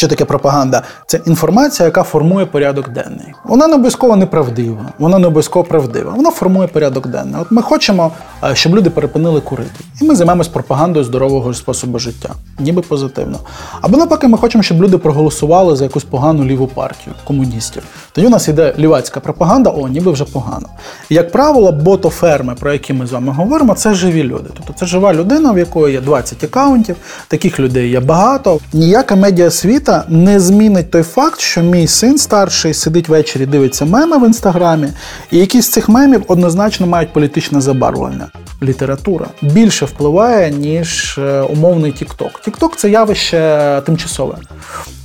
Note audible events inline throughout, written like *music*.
Що таке пропаганда? Це інформація, яка формує порядок денний. Вона не обов'язково неправдива, вона не обов'язково правдива. Вона формує порядок денний. От ми хочемо, е, щоб люди перепинили курити. І ми займемось пропагандою здорового способу життя, ніби позитивно. Або навпаки, ми хочемо, щоб люди проголосували за якусь погану ліву партію комуністів. Тоді у нас йде лівацька пропаганда, о, ніби вже погано. І, як правило, ботоферми, про які ми з вами говоримо, це живі люди. Тобто це жива людина, в якої є 20 акаунтів, таких людей є багато. Ніяка медіа світа не змінить той факт, що мій син старший сидить ввечері, дивиться меми в інстаграмі, і якісь з цих мемів однозначно мають політичне забарвлення. Література більше впливає, ніж е, умовний Тікток. Тікток це явище тимчасове.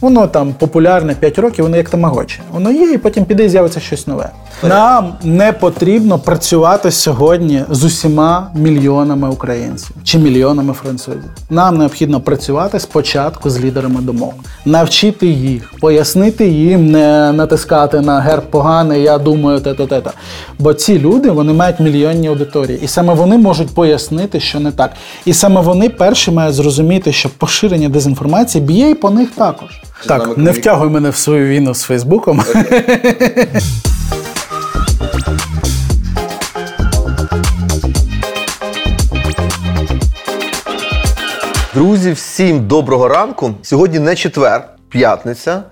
Воно там популярне 5 років, воно як тамагочі. Воно є, і потім піде і з'явиться щось нове. Нам не потрібно працювати сьогодні з усіма мільйонами українців чи мільйонами французів. Нам необхідно працювати спочатку з лідерами думок, навчити їх, пояснити їм, не натискати на герб поганий, я думаю, те-то, те-то. Бо ці люди вони мають мільйонні аудиторії, і саме вони можуть пояснити, що не так. І саме вони перші мають зрозуміти, що поширення дезінформації б'є і по них також. Так, не втягуй мене в свою війну з Фейсбуком. *laughs* Друзі, всім доброго ранку. Сьогодні не четвер, п'ятниця.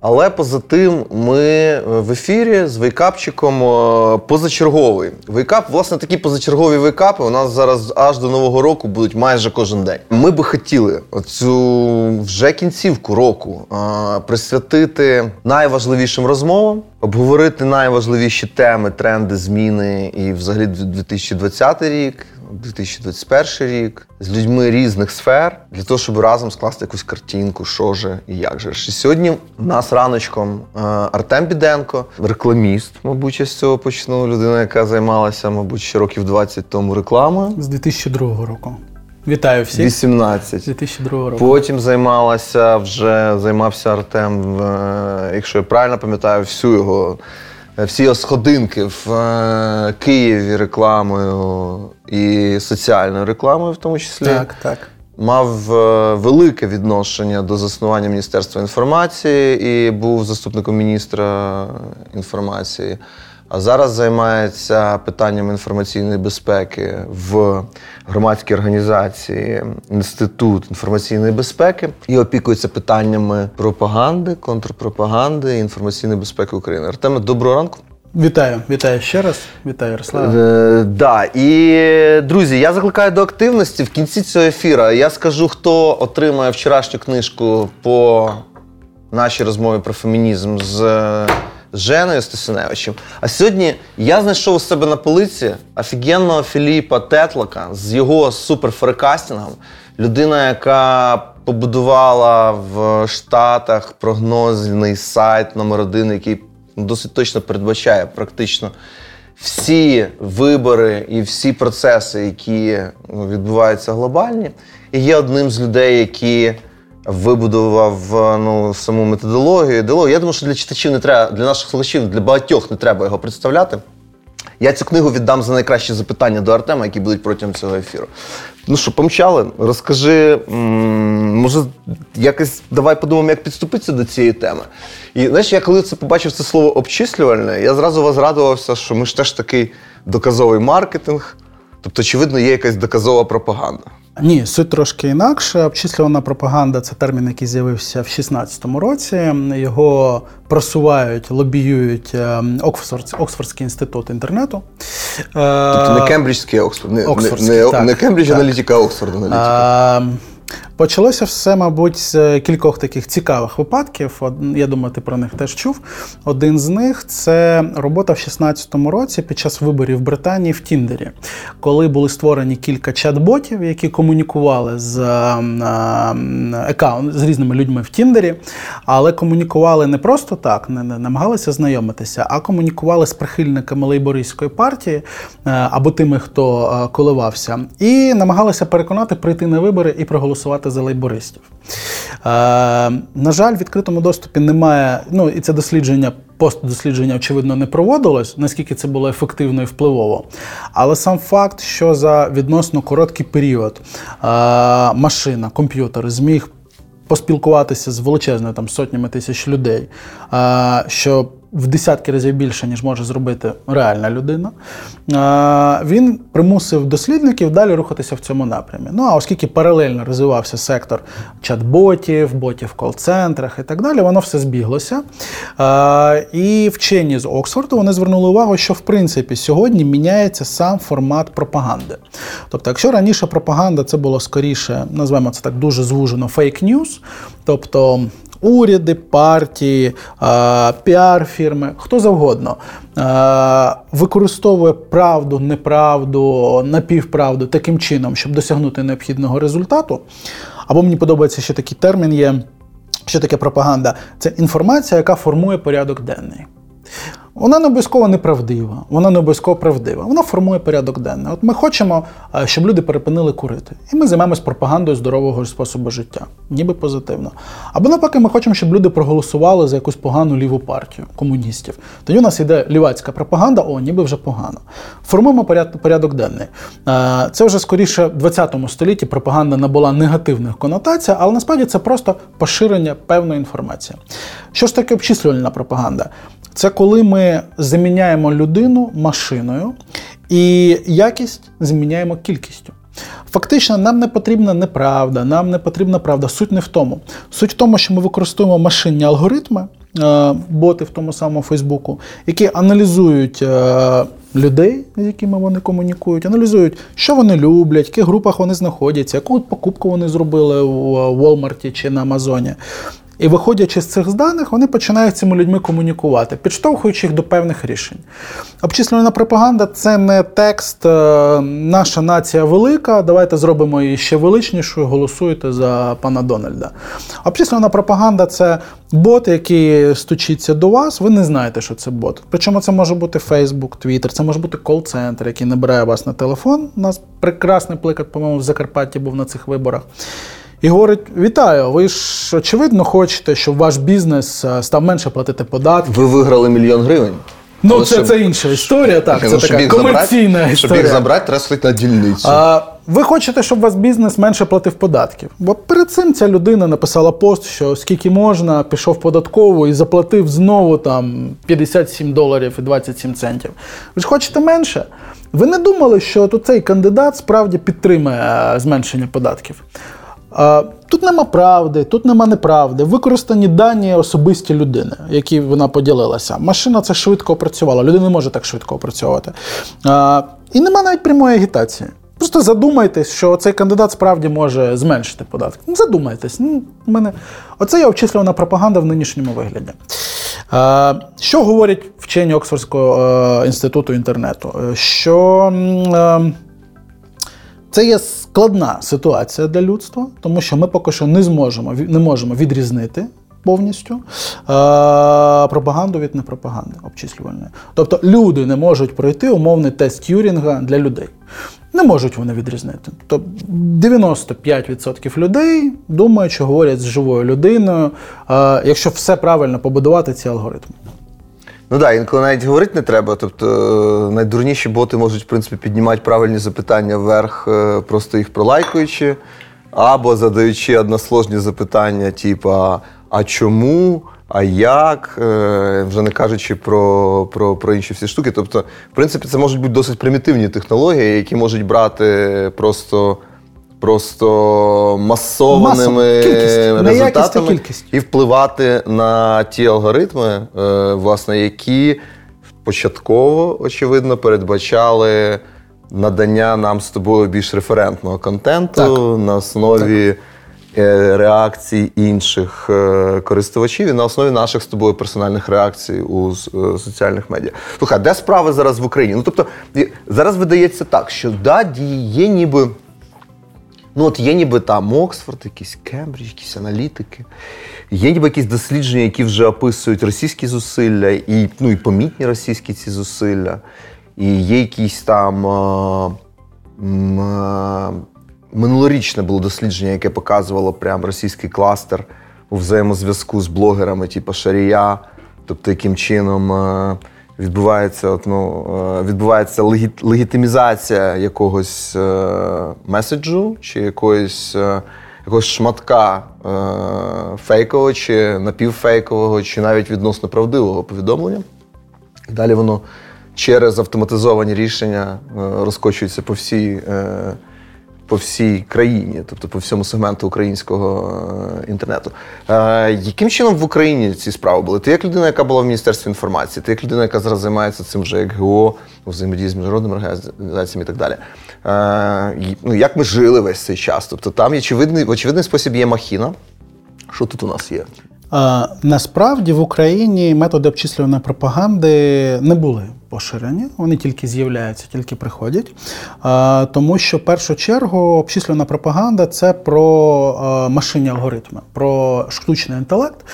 Але поза тим, ми в ефірі з вейкапчиком е, позачерговий. Вейкап, власне, такі позачергові вейкапи у нас зараз аж до нового року будуть майже кожен день. Ми би хотіли цю вже кінцівку року е, присвятити найважливішим розмовам, обговорити найважливіші теми, тренди, зміни і взагалі 2020 рік. 2021 рік з людьми різних сфер для того, щоб разом скласти якусь картинку, що же і як же. І сьогодні у нас раночком е, Артем Біденко, рекламіст, мабуть, я з цього почну. Людина, яка займалася, мабуть, ще років 20 тому рекламою. З 2002 року. Вітаю всіх. 18. З 2002 року. Потім займалася вже займався Артем, е, якщо я правильно пам'ятаю, всю його. Всі сходинки в е, Києві рекламою і соціальною рекламою, в тому числі. Так, так. Мав е, велике відношення до заснування Міністерства інформації і був заступником міністра інформації. А зараз займається питанням інформаційної безпеки в громадській організації Інститут інформаційної безпеки і опікується питаннями пропаганди, контрпропаганди і інформаційної безпеки України. Артеме, доброго ранку. Вітаю, вітаю ще раз. Вітаю, Ярослава. Е, да. І друзі, я закликаю до активності в кінці цього ефіру. Я скажу, хто отримає вчорашню книжку по нашій розмові про фемінізм з з Женою Стасюневичем. А сьогодні я знайшов у себе на полиці офігенного Філіпа Тетлака з його суперфорекастингом. Людина, яка побудувала в Штатах прогнозний сайт номер один, який досить точно передбачає практично всі вибори і всі процеси, які відбуваються глобальні. І є одним з людей, які вибудував ну, саму методологію. ідеологію. Я думаю, що для читачів не треба, для наших слухачів, для багатьох не треба його представляти. Я цю книгу віддам за найкращі запитання до Артема, які будуть протягом цього ефіру. Ну що, помчали? Розкажи, може, якось давай подумаємо, як підступитися до цієї теми. І знаєш, я коли це побачив це слово обчислювальне, я зразу вас радувався, що ми ж теж такий доказовий маркетинг. Тобто, очевидно, є якась доказова пропаганда. Ні, суть трошки інакше. Обчислювана пропаганда це термін, який з'явився в 16-му році. Його просувають, лобіюють е, Оксфорд, Оксфордський інститут інтернету. Тобто не Кембриджський Оксфорд, не, Оксфордський, не, так, не Кембридж аналітика, а Оксфорд аналітика. Почалося все, мабуть, з кількох таких цікавих випадків. Я думаю, ти про них теж чув. Один з них це робота в 16-му році під час виборів в Британії в Тіндері, коли були створені кілька чат-ботів, які комунікували з аккаунт, з різними людьми в Тіндері, але комунікували не просто так, не намагалися знайомитися, а комунікували з прихильниками лейбористської партії е, або тими, хто е, коливався, і намагалися переконати прийти на вибори і проголосувати голосувати за лейбористів. Е, На жаль, в відкритому доступі немає. Ну і це дослідження, постдослідження, очевидно, не проводилось, наскільки це було ефективно і впливово. Але сам факт, що за відносно короткий період е, машина, комп'ютер зміг поспілкуватися з величезною там сотнями тисяч людей, що в десятки разів більше, ніж може зробити реальна людина. Він примусив дослідників далі рухатися в цьому напрямі. Ну а оскільки паралельно розвивався сектор чат-ботів, ботів в кол-центрах і так далі, воно все збіглося. І вчені з Оксфорду вони звернули увагу, що в принципі сьогодні міняється сам формат пропаганди. Тобто, якщо раніше пропаганда це було скоріше, називаємо це так дуже звужено, фейк-ньюс, тобто уряди, партії, піар-фірми, хто завгодно використовує правду, неправду, напівправду таким чином, щоб досягнути необхідного результату. Або мені подобається ще такий термін є. Що таке пропаганда? Це інформація, яка формує порядок денний. Вона не обов'язково неправдива, вона не обов'язково правдива. Вона формує порядок денний. От ми хочемо, е, щоб люди перепинили курити. І ми займаємось пропагандою здорового способу життя, ніби позитивно. Або навпаки, ми хочемо, щоб люди проголосували за якусь погану ліву партію комуністів. Тоді у нас йде лівацька пропаганда, о, ніби вже погано. Формуємо порядок денний. Е, це вже скоріше в 20 столітті пропаганда набула негативних конотацій, але насправді це просто поширення певної інформації. Що ж таке обчислювальна пропаганда? Це коли ми заміняємо людину машиною і якість заміняємо кількістю. Фактично, нам не потрібна неправда, нам не потрібна правда. Суть не в тому. Суть в тому, що ми використовуємо машинні алгоритми, е, боти в тому самому Фейсбуку, які аналізують е, людей, з якими вони комунікують, аналізують, що вони люблять, в яких групах вони знаходяться, яку покупку вони зробили у Walmart чи на Амазоні. І виходячи з цих даних, вони починають цими людьми комунікувати, підштовхуючи їх до певних рішень. Обчислювана пропаганда це не текст, е, наша нація велика, давайте зробимо її ще величнішою, голосуйте за пана Дональда. Обчислювана пропаганда це бот, який стучиться до вас, ви не знаєте, що це бот. Причому це може бути Facebook, Twitter, це може бути кол-центр, який набирає вас на телефон. У нас прекрасний приклад, по-моєму, в Закарпатті був на цих виборах і говорить: Вітаю! Ви ж очевидно хочете, щоб ваш бізнес е, став менше платити податки. Ви виграли мільйон гривень. Ну, Але це щоб... це інша історія, так. Ну, це така комерційна забрати, історія. Щоб їх забрати, треба сходити на дільницю. А, Ви хочете, щоб ваш бізнес менше платив податків. Бо перед цим ця людина написала пост, що скільки можна, пішов податково і заплатив знову там 57 доларів і 27 центів. Ви ж хочете менше? Ви не думали, що цей кандидат справді підтримує е, зменшення податків? Тут нема правди, тут нема неправди. Використані дані особисті людини, які вона поділилася. Машина це швидко опрацювала, людина не може так швидко опрацьовувати. І нема навіть прямої агітації. Просто задумайтесь, що цей кандидат справді може зменшити податки. Ну, задумайтесь. Ну, мене... Оце є обчислювана пропаганда в нинішньому вигляді. Що говорять вчені Оксфордського е, інституту інтернету? Що е, це є складна ситуація для людства, тому що ми поки що не зможемо не можемо відрізнити повністю е, пропаганду від непропаганди обчислювальної. Тобто люди не можуть пройти умовний тест Тюрінга для людей. Не можуть вони відрізнити. Тобто 95% людей думають, що говорять з живою людиною, е, якщо все правильно побудувати ці алгоритми. Ну так, інколи навіть говорити не треба. Тобто е, найдурніші боти можуть в принципі піднімати правильні запитання вверх, е, просто їх пролайкуючи, або задаючи односложні запитання, типу а чому? А як, е, вже не кажучи про про, про інші всі штуки. Тобто, в принципі, це можуть бути досить примітивні технології, які можуть брати просто просто масованими кількість. результатами кількість. і впливати на ті алгоритми, е, власне, які початково, очевидно, передбачали надання нам з тобою більш референтного контенту так. на основі. Так. Е, реакцій інших е, користувачів і на основі наших з тобою персональних реакцій у соціальних медіа. Слухай, де справи зараз в Україні? Ну тобто зараз видається так, що да, є ніби Ну, от є ніби там Оксфорд, якийсь Кембридж, якісь аналітики. Є ніби якісь дослідження, які вже описують російські зусилля, і ну, і помітні російські ці зусилля. І є якісь там а, а, минулорічне було дослідження, яке показувало прям російський кластер у взаємозв'язку з блогерами, типу Шарія, тобто яким чином. Відбувається от, ну, е, відбувається легітимізація якогось е, меседжу чи якоїсь е, якогось шматка е- фейкового чи напівфейкового, чи навіть відносно правдивого повідомлення. Далі воно через автоматизовані рішення е- розкочується по всій. Е- по всій країні, тобто по всьому сегменту українського е, інтернету. Е, Яким чином в Україні ці справи були? Ти як людина, яка була в Міністерстві інформації, ти як людина, яка зараз займається цим вже як ГО, взаємодії з міжнародними організаціями і так далі. Е, ну, Як ми жили весь цей час? Тобто там очевидний, в очевидний спосіб є махіна. Що тут у нас є? Насправді в Україні методи обчислюваної пропаганди не були поширені, вони тільки з'являються, тільки приходять. Тому що в першу чергу обчислювана пропаганда це про машинні алгоритми, про штучний інтелект.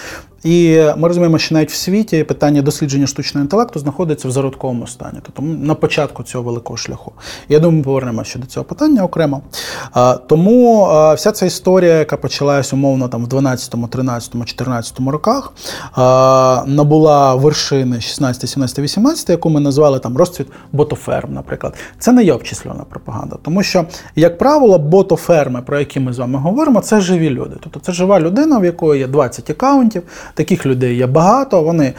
І ми розуміємо, що навіть в світі питання дослідження штучного інтелекту знаходиться в зародковому стані, тобто на початку цього великого шляху. Я думаю, ми повернемося до цього питання окремо. Тому вся ця історія, яка почалась умовно там в 12, 13, 14 роках, набула вершини 16, 17, 18, яку ми назвали там розцвіт ботоферм, наприклад. Це не є обчислювана пропаганда, тому що, як правило, ботоферми, про які ми з вами говоримо, це живі люди. Тобто це жива людина, в якої є 20 акаунтів. Таких людей є багато. Вони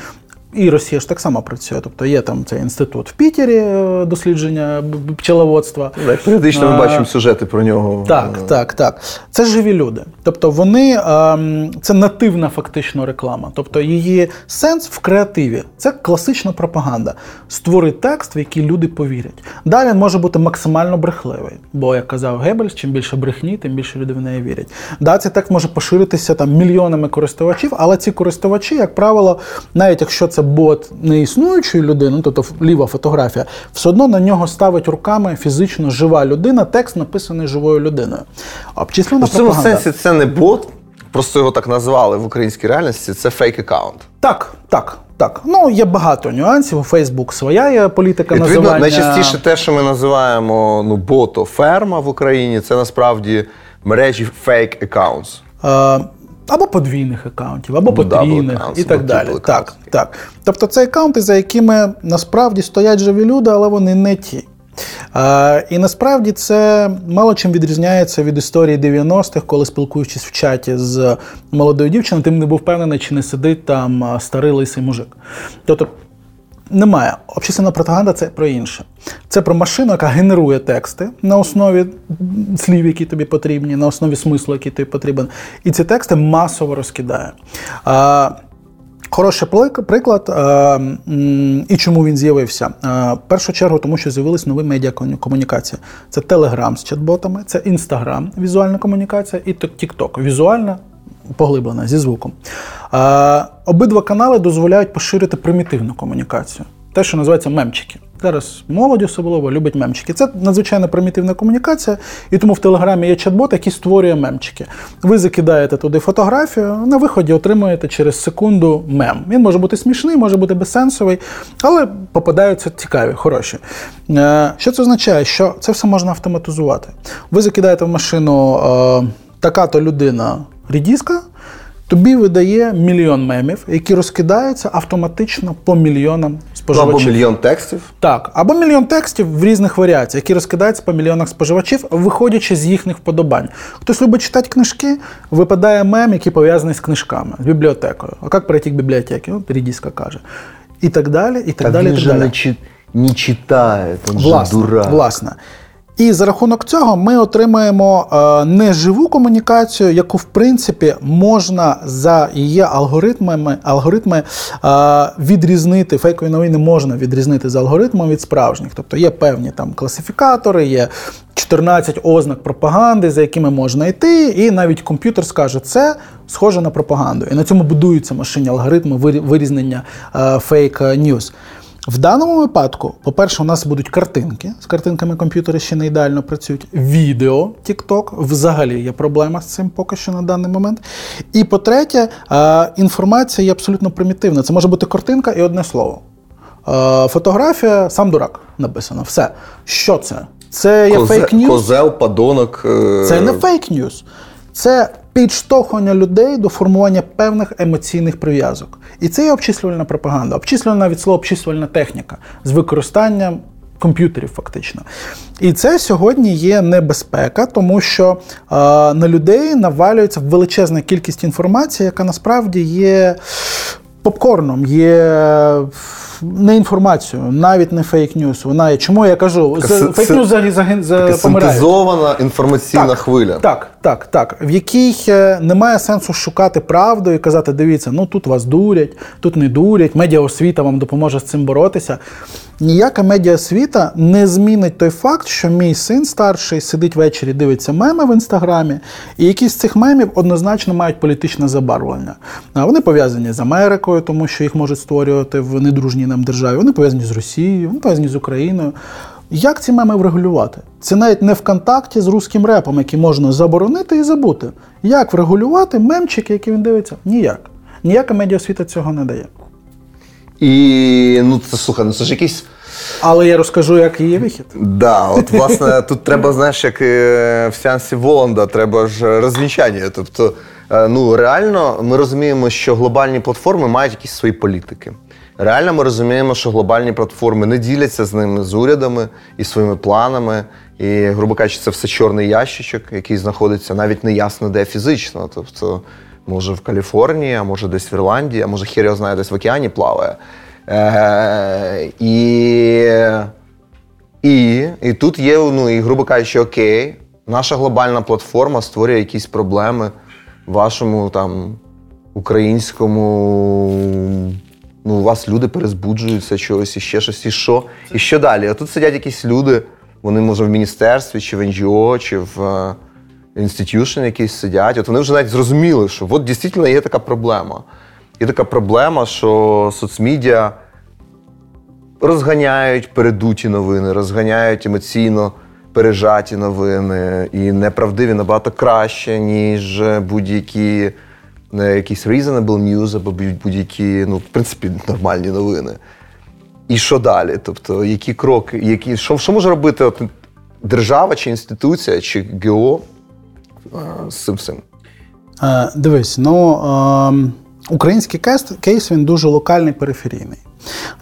і Росія ж так само працює. Тобто є там цей інститут в Пітері е, дослідження пчеловодства. Так, Періодично ми бачимо сюжети про нього. Так, так, так. Це живі люди. Тобто вони ем, це нативна фактично реклама. Тобто її сенс в креативі. Це класична пропаганда. Створи текст, в який люди повірять. Далі він може бути максимально брехливий. Бо, як казав Геббельс, чим більше брехні, тим більше люди в неї вірять. Да, цей текст може поширитися там мільйонами користувачів, але ці користувачі, як правило, навіть якщо це бот неіснуючої людини, ну, тобто ліва фотографія, все одно на нього ставить руками фізично жива людина, текст написаний живою людиною. Обчислена В цьому сенсі це не бот, просто його так назвали в українській реальності. Це фейк аккаунт. Так, так. Так, ну є багато нюансів. У Фейсбук своя є політика Відповідно, називання. Найчастіше те, що ми називаємо ну, бото-ферма в Україні, це насправді мережі фейк аккаунтс. Або подвійних аккаунтів, або потрійних і так далі. Так, так. Тобто це аккаунти, за якими насправді стоять живі люди, але вони не ті. А, І насправді це мало чим відрізняється від історії 90-х, коли спілкуючись в чаті з молодою дівчиною, ти не був впевнений, чи не сидить там старий лисий мужик. Тобто немає. Общественна пропаганда це про інше. Це про машину, яка генерує тексти на основі слів, які тобі потрібні, на основі смислу, який тобі потрібен. І ці тексти масово розкидає. А, Хороший приклад, і чому він з'явився. В першу чергу, тому що з'явились нові медіакомунікації. Це Телеграм з чат-ботами, це Інстаграм, візуальна комунікація, і Тікток, візуальна поглиблена зі звуком. Обидва канали дозволяють поширити примітивну комунікацію, те, що називається мемчики. Зараз молодь особливо любить мемчики. Це надзвичайно примітивна комунікація, і тому в Телеграмі є чат-бот, який створює мемчики. Ви закидаєте туди фотографію, на виході отримуєте через секунду мем. Він може бути смішний, може бути безсенсовий, але попадаються цікаві, хороші. Е, що це означає? Що це все можна автоматизувати. Ви закидаєте в машину е, така-то людина рідіска, тобі видає мільйон мемів, які розкидаються автоматично по мільйонам споживачів. Або мільйон текстів. Так, або мільйон текстів в різних варіаціях, які розкидаються по мільйонах споживачів, виходячи з їхніх вподобань. Хтось любить читати книжки, випадає мем, який пов'язаний з книжками, з бібліотекою. А як пройти к бібліотеці? От Рідіска каже. І так далі, і так а далі. Він і так же далі. Не, чи... не читає, він власне, же дурак. Власне. І за рахунок цього ми отримаємо е, неживу комунікацію, яку в принципі можна за її алгоритмами алгоритми е, відрізнити. Фейкові новини можна відрізнити за алгоритмом від справжніх. Тобто є певні там класифікатори, є 14 ознак пропаганди, за якими можна йти, і навіть комп'ютер скаже, це схоже на пропаганду. І на цьому будуються машинні алгоритми вирізнення фейк ньюс. В даному випадку, по-перше, у нас будуть картинки. З картинками комп'ютери ще не ідеально працюють. Відео TikTok, взагалі є проблема з цим поки що на даний момент. І по-третє, інформація є абсолютно примітивна. Це може бути картинка і одне слово. Фотографія, сам дурак написано. Все. Що це? Це є фейк ньюс. Козел, падонок. Е... Це не фейк ньюс. Це підштовхування людей до формування певних емоційних прив'язок. І це є обчислювальна пропаганда, обчислювальна від слова обчислювальна техніка з використанням комп'ютерів, фактично. І це сьогодні є небезпека, тому що е, на людей навалюється величезна кількість інформації, яка насправді є попкорном, є не інформацією, навіть не fake news. Вона є. Чому я кажу? Fake news за Синтезована інформаційна так, хвиля. Так, так, так. В якій е, немає сенсу шукати правду і казати, дивіться, ну тут вас дурять, тут не дурять, медіаосвіта вам допоможе з цим боротися. Ніяка медіаосвіта не змінить той факт, що мій син старший сидить ввечері, дивиться меми в інстаграмі, і якісь з цих мемів однозначно мають політичне забарвлення. Вони пов'язані з Америкою, тому що їх можуть створювати в недружній нам державі. Вони пов'язані з Росією, вони пов'язані з Україною. Як ці меми врегулювати? Це навіть не в контакті з русським репом, який можна заборонити і забути. Як врегулювати мемчики, які він дивиться? Ніяк. Ніяка медіасвіта цього не дає. І ну це слухай, ну це ж якийсь. Але я розкажу, як є вихід. Да, от власне тут треба, знаєш, як в сеансі Воланда, треба ж розвінчання. Тобто, е, ну реально ми розуміємо, що глобальні платформи мають якісь свої політики. Реально ми розуміємо, що глобальні платформи не діляться з ними з урядами і своїми планами. І, грубо кажучи, це все чорний ящичок, який знаходиться навіть не ясно де фізично. Тобто, може в Каліфорнії, а може десь в Ірландії, а може хер його знає, десь в океані плаває. Е, І і, і тут є, ну, і, грубо кажучи, окей, наша глобальна платформа створює якісь проблеми вашому там українському ну, у вас люди перезбуджуються чогось і ще щось, і що? І що далі? А тут сидять якісь люди, вони, може, в міністерстві, чи в НГО, чи в інститюшн якийсь сидять. От вони вже навіть зрозуміли, що от дійсно є така проблема. Є така проблема, що соцмедіа розганяють передуті новини, розганяють емоційно пережаті новини і неправдиві набагато краще, ніж будь-які якісь reasonable news або будь-які, ну, в принципі, нормальні новини. І що далі? Тобто, які кроки, які, що що може робити от, держава чи інституція, чи ГО з цим? Е, дивись, ну е, український кейс, він дуже локальний периферійний.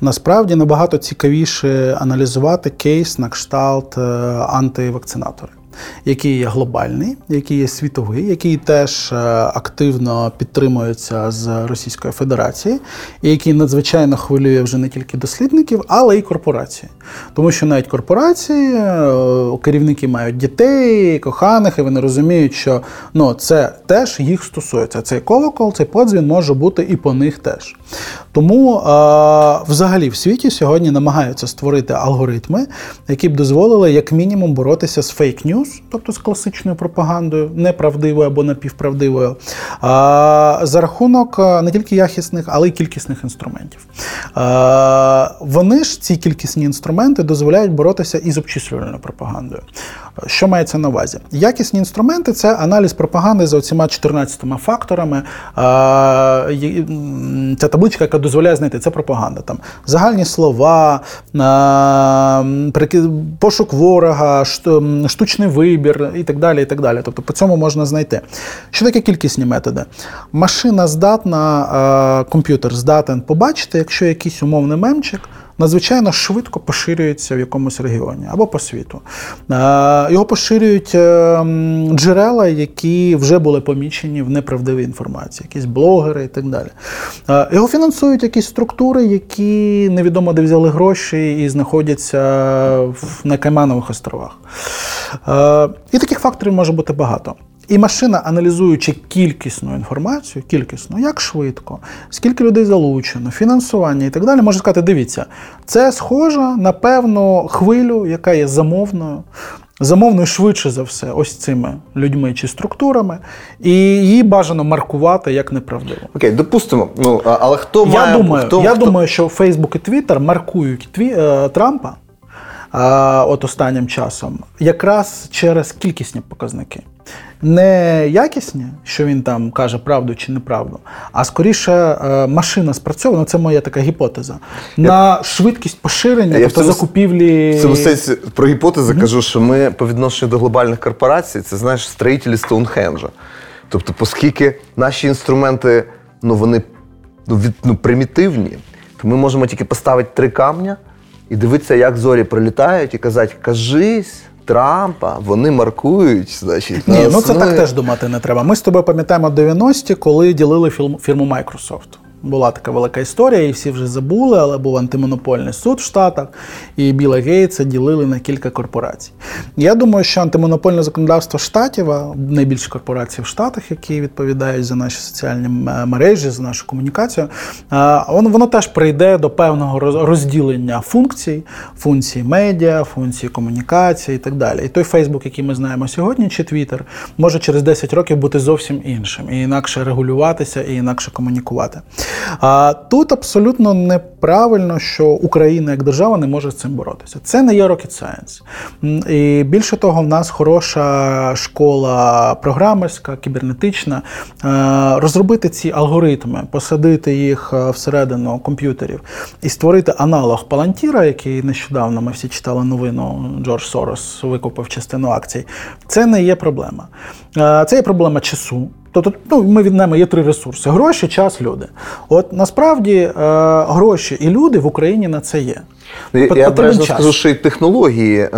Насправді набагато цікавіше аналізувати кейс на кшталт е, антивакцинатори який є глобальний, який є світовий, який теж е, активно підтримується з Російської Федерації, і який надзвичайно хвилює вже не тільки дослідників, але й корпорації. Тому що навіть корпорації, е, керівники мають дітей, коханих, і вони розуміють, що ну, це теж їх стосується. Цей колокол, цей подзвін може бути і по них теж. Тому е, взагалі в світі сьогодні намагаються створити алгоритми, які б дозволили як мінімум боротися з фейк-ньюс, тобто з класичною пропагандою, неправдивою або напівправдивою, за рахунок е, не тільки якісних, але й кількісних інструментів. Вони ж ці кількісні інструменти дозволяють боротися із обчислювальною пропагандою. Що мається на увазі? Якісні інструменти це аналіз пропаганди за оціма 14 факторами. Ця табличка, яка дозволяє знайти це пропаганда. Там Загальні слова, пошук ворога, штучний вибір і так далі. і так далі. Тобто по цьому можна знайти. Що таке кількісні методи? Машина здатна, комп'ютер здатен побачити, якщо якийсь умовний мемчик надзвичайно швидко поширюється в якомусь регіоні або по світу. Його поширюють е, джерела, які вже були помічені в неправдивій інформації, якісь блогери і так далі. Його фінансують якісь структури, які невідомо де взяли гроші і знаходяться на Кайманових островах. І таких факторів може бути багато. І машина, аналізуючи кількісну інформацію, кількісну, як швидко, скільки людей залучено, фінансування і так далі, може сказати: дивіться, це схоже на певну хвилю, яка є замовною. Замовною швидше за все, ось цими людьми чи структурами, і її бажано маркувати як неправдиво. Окей, допустимо. Ну але хто я має думаю, хто, я хто... думаю, що Фейсбук і Твіттер маркують тві, е, Трампа е, от останнім часом, якраз через кількісні показники не якісні, що він там каже правду чи неправду, а скоріше е, машина спрацьована, ну, це моя така гіпотеза, на швидкість поширення, Я тобто закупівлі. В цьому сенсі про гіпотези mm-hmm. кажу, що ми по відношенню до глобальних корпорацій, це знаєш, строїтелі Стоунхенджа. Тобто, оскільки наші інструменти ну, вони ну, від, ну, примітивні, то ми можемо тільки поставити три камня і дивитися, як зорі прилітають, і казати, кажись. Трампа вони маркують, значить, Ні, ну це так теж думати не треба. Ми з тобою пам'ятаємо 90-ті, коли ділили фірму Microsoft. Була така велика історія, і всі вже забули, але був антимонопольний суд в Штатах, і Біла Гейтса ділили на кілька корпорацій. Я думаю, що антимонопольне законодавство штатів, а найбільші корпорації в Штатах, які відповідають за наші соціальні мережі, за нашу комунікацію, воно воно теж прийде до певного розділення функцій, функцій медіа, функцій комунікації і так далі. І той Фейсбук, який ми знаємо сьогодні, чи Твіттер, може через 10 років бути зовсім іншим і інакше регулюватися, і інакше комунікувати. А тут абсолютно неправильно, що Україна як держава не може з цим боротися. Це не є rocket science. І більше того, в нас хороша школа програмерська, кібернетична. Розробити ці алгоритми, посадити їх всередину комп'ютерів і створити аналог Палантіра, який нещодавно ми всі читали новину, Джордж Сорос викупив частину акцій. Це не є проблема. Це є проблема часу. Тобто, ну, ми від нами є три ресурси: гроші, час, люди. От насправді е, гроші і люди в Україні на це є. Ну, я обережно скажу, що і технології е,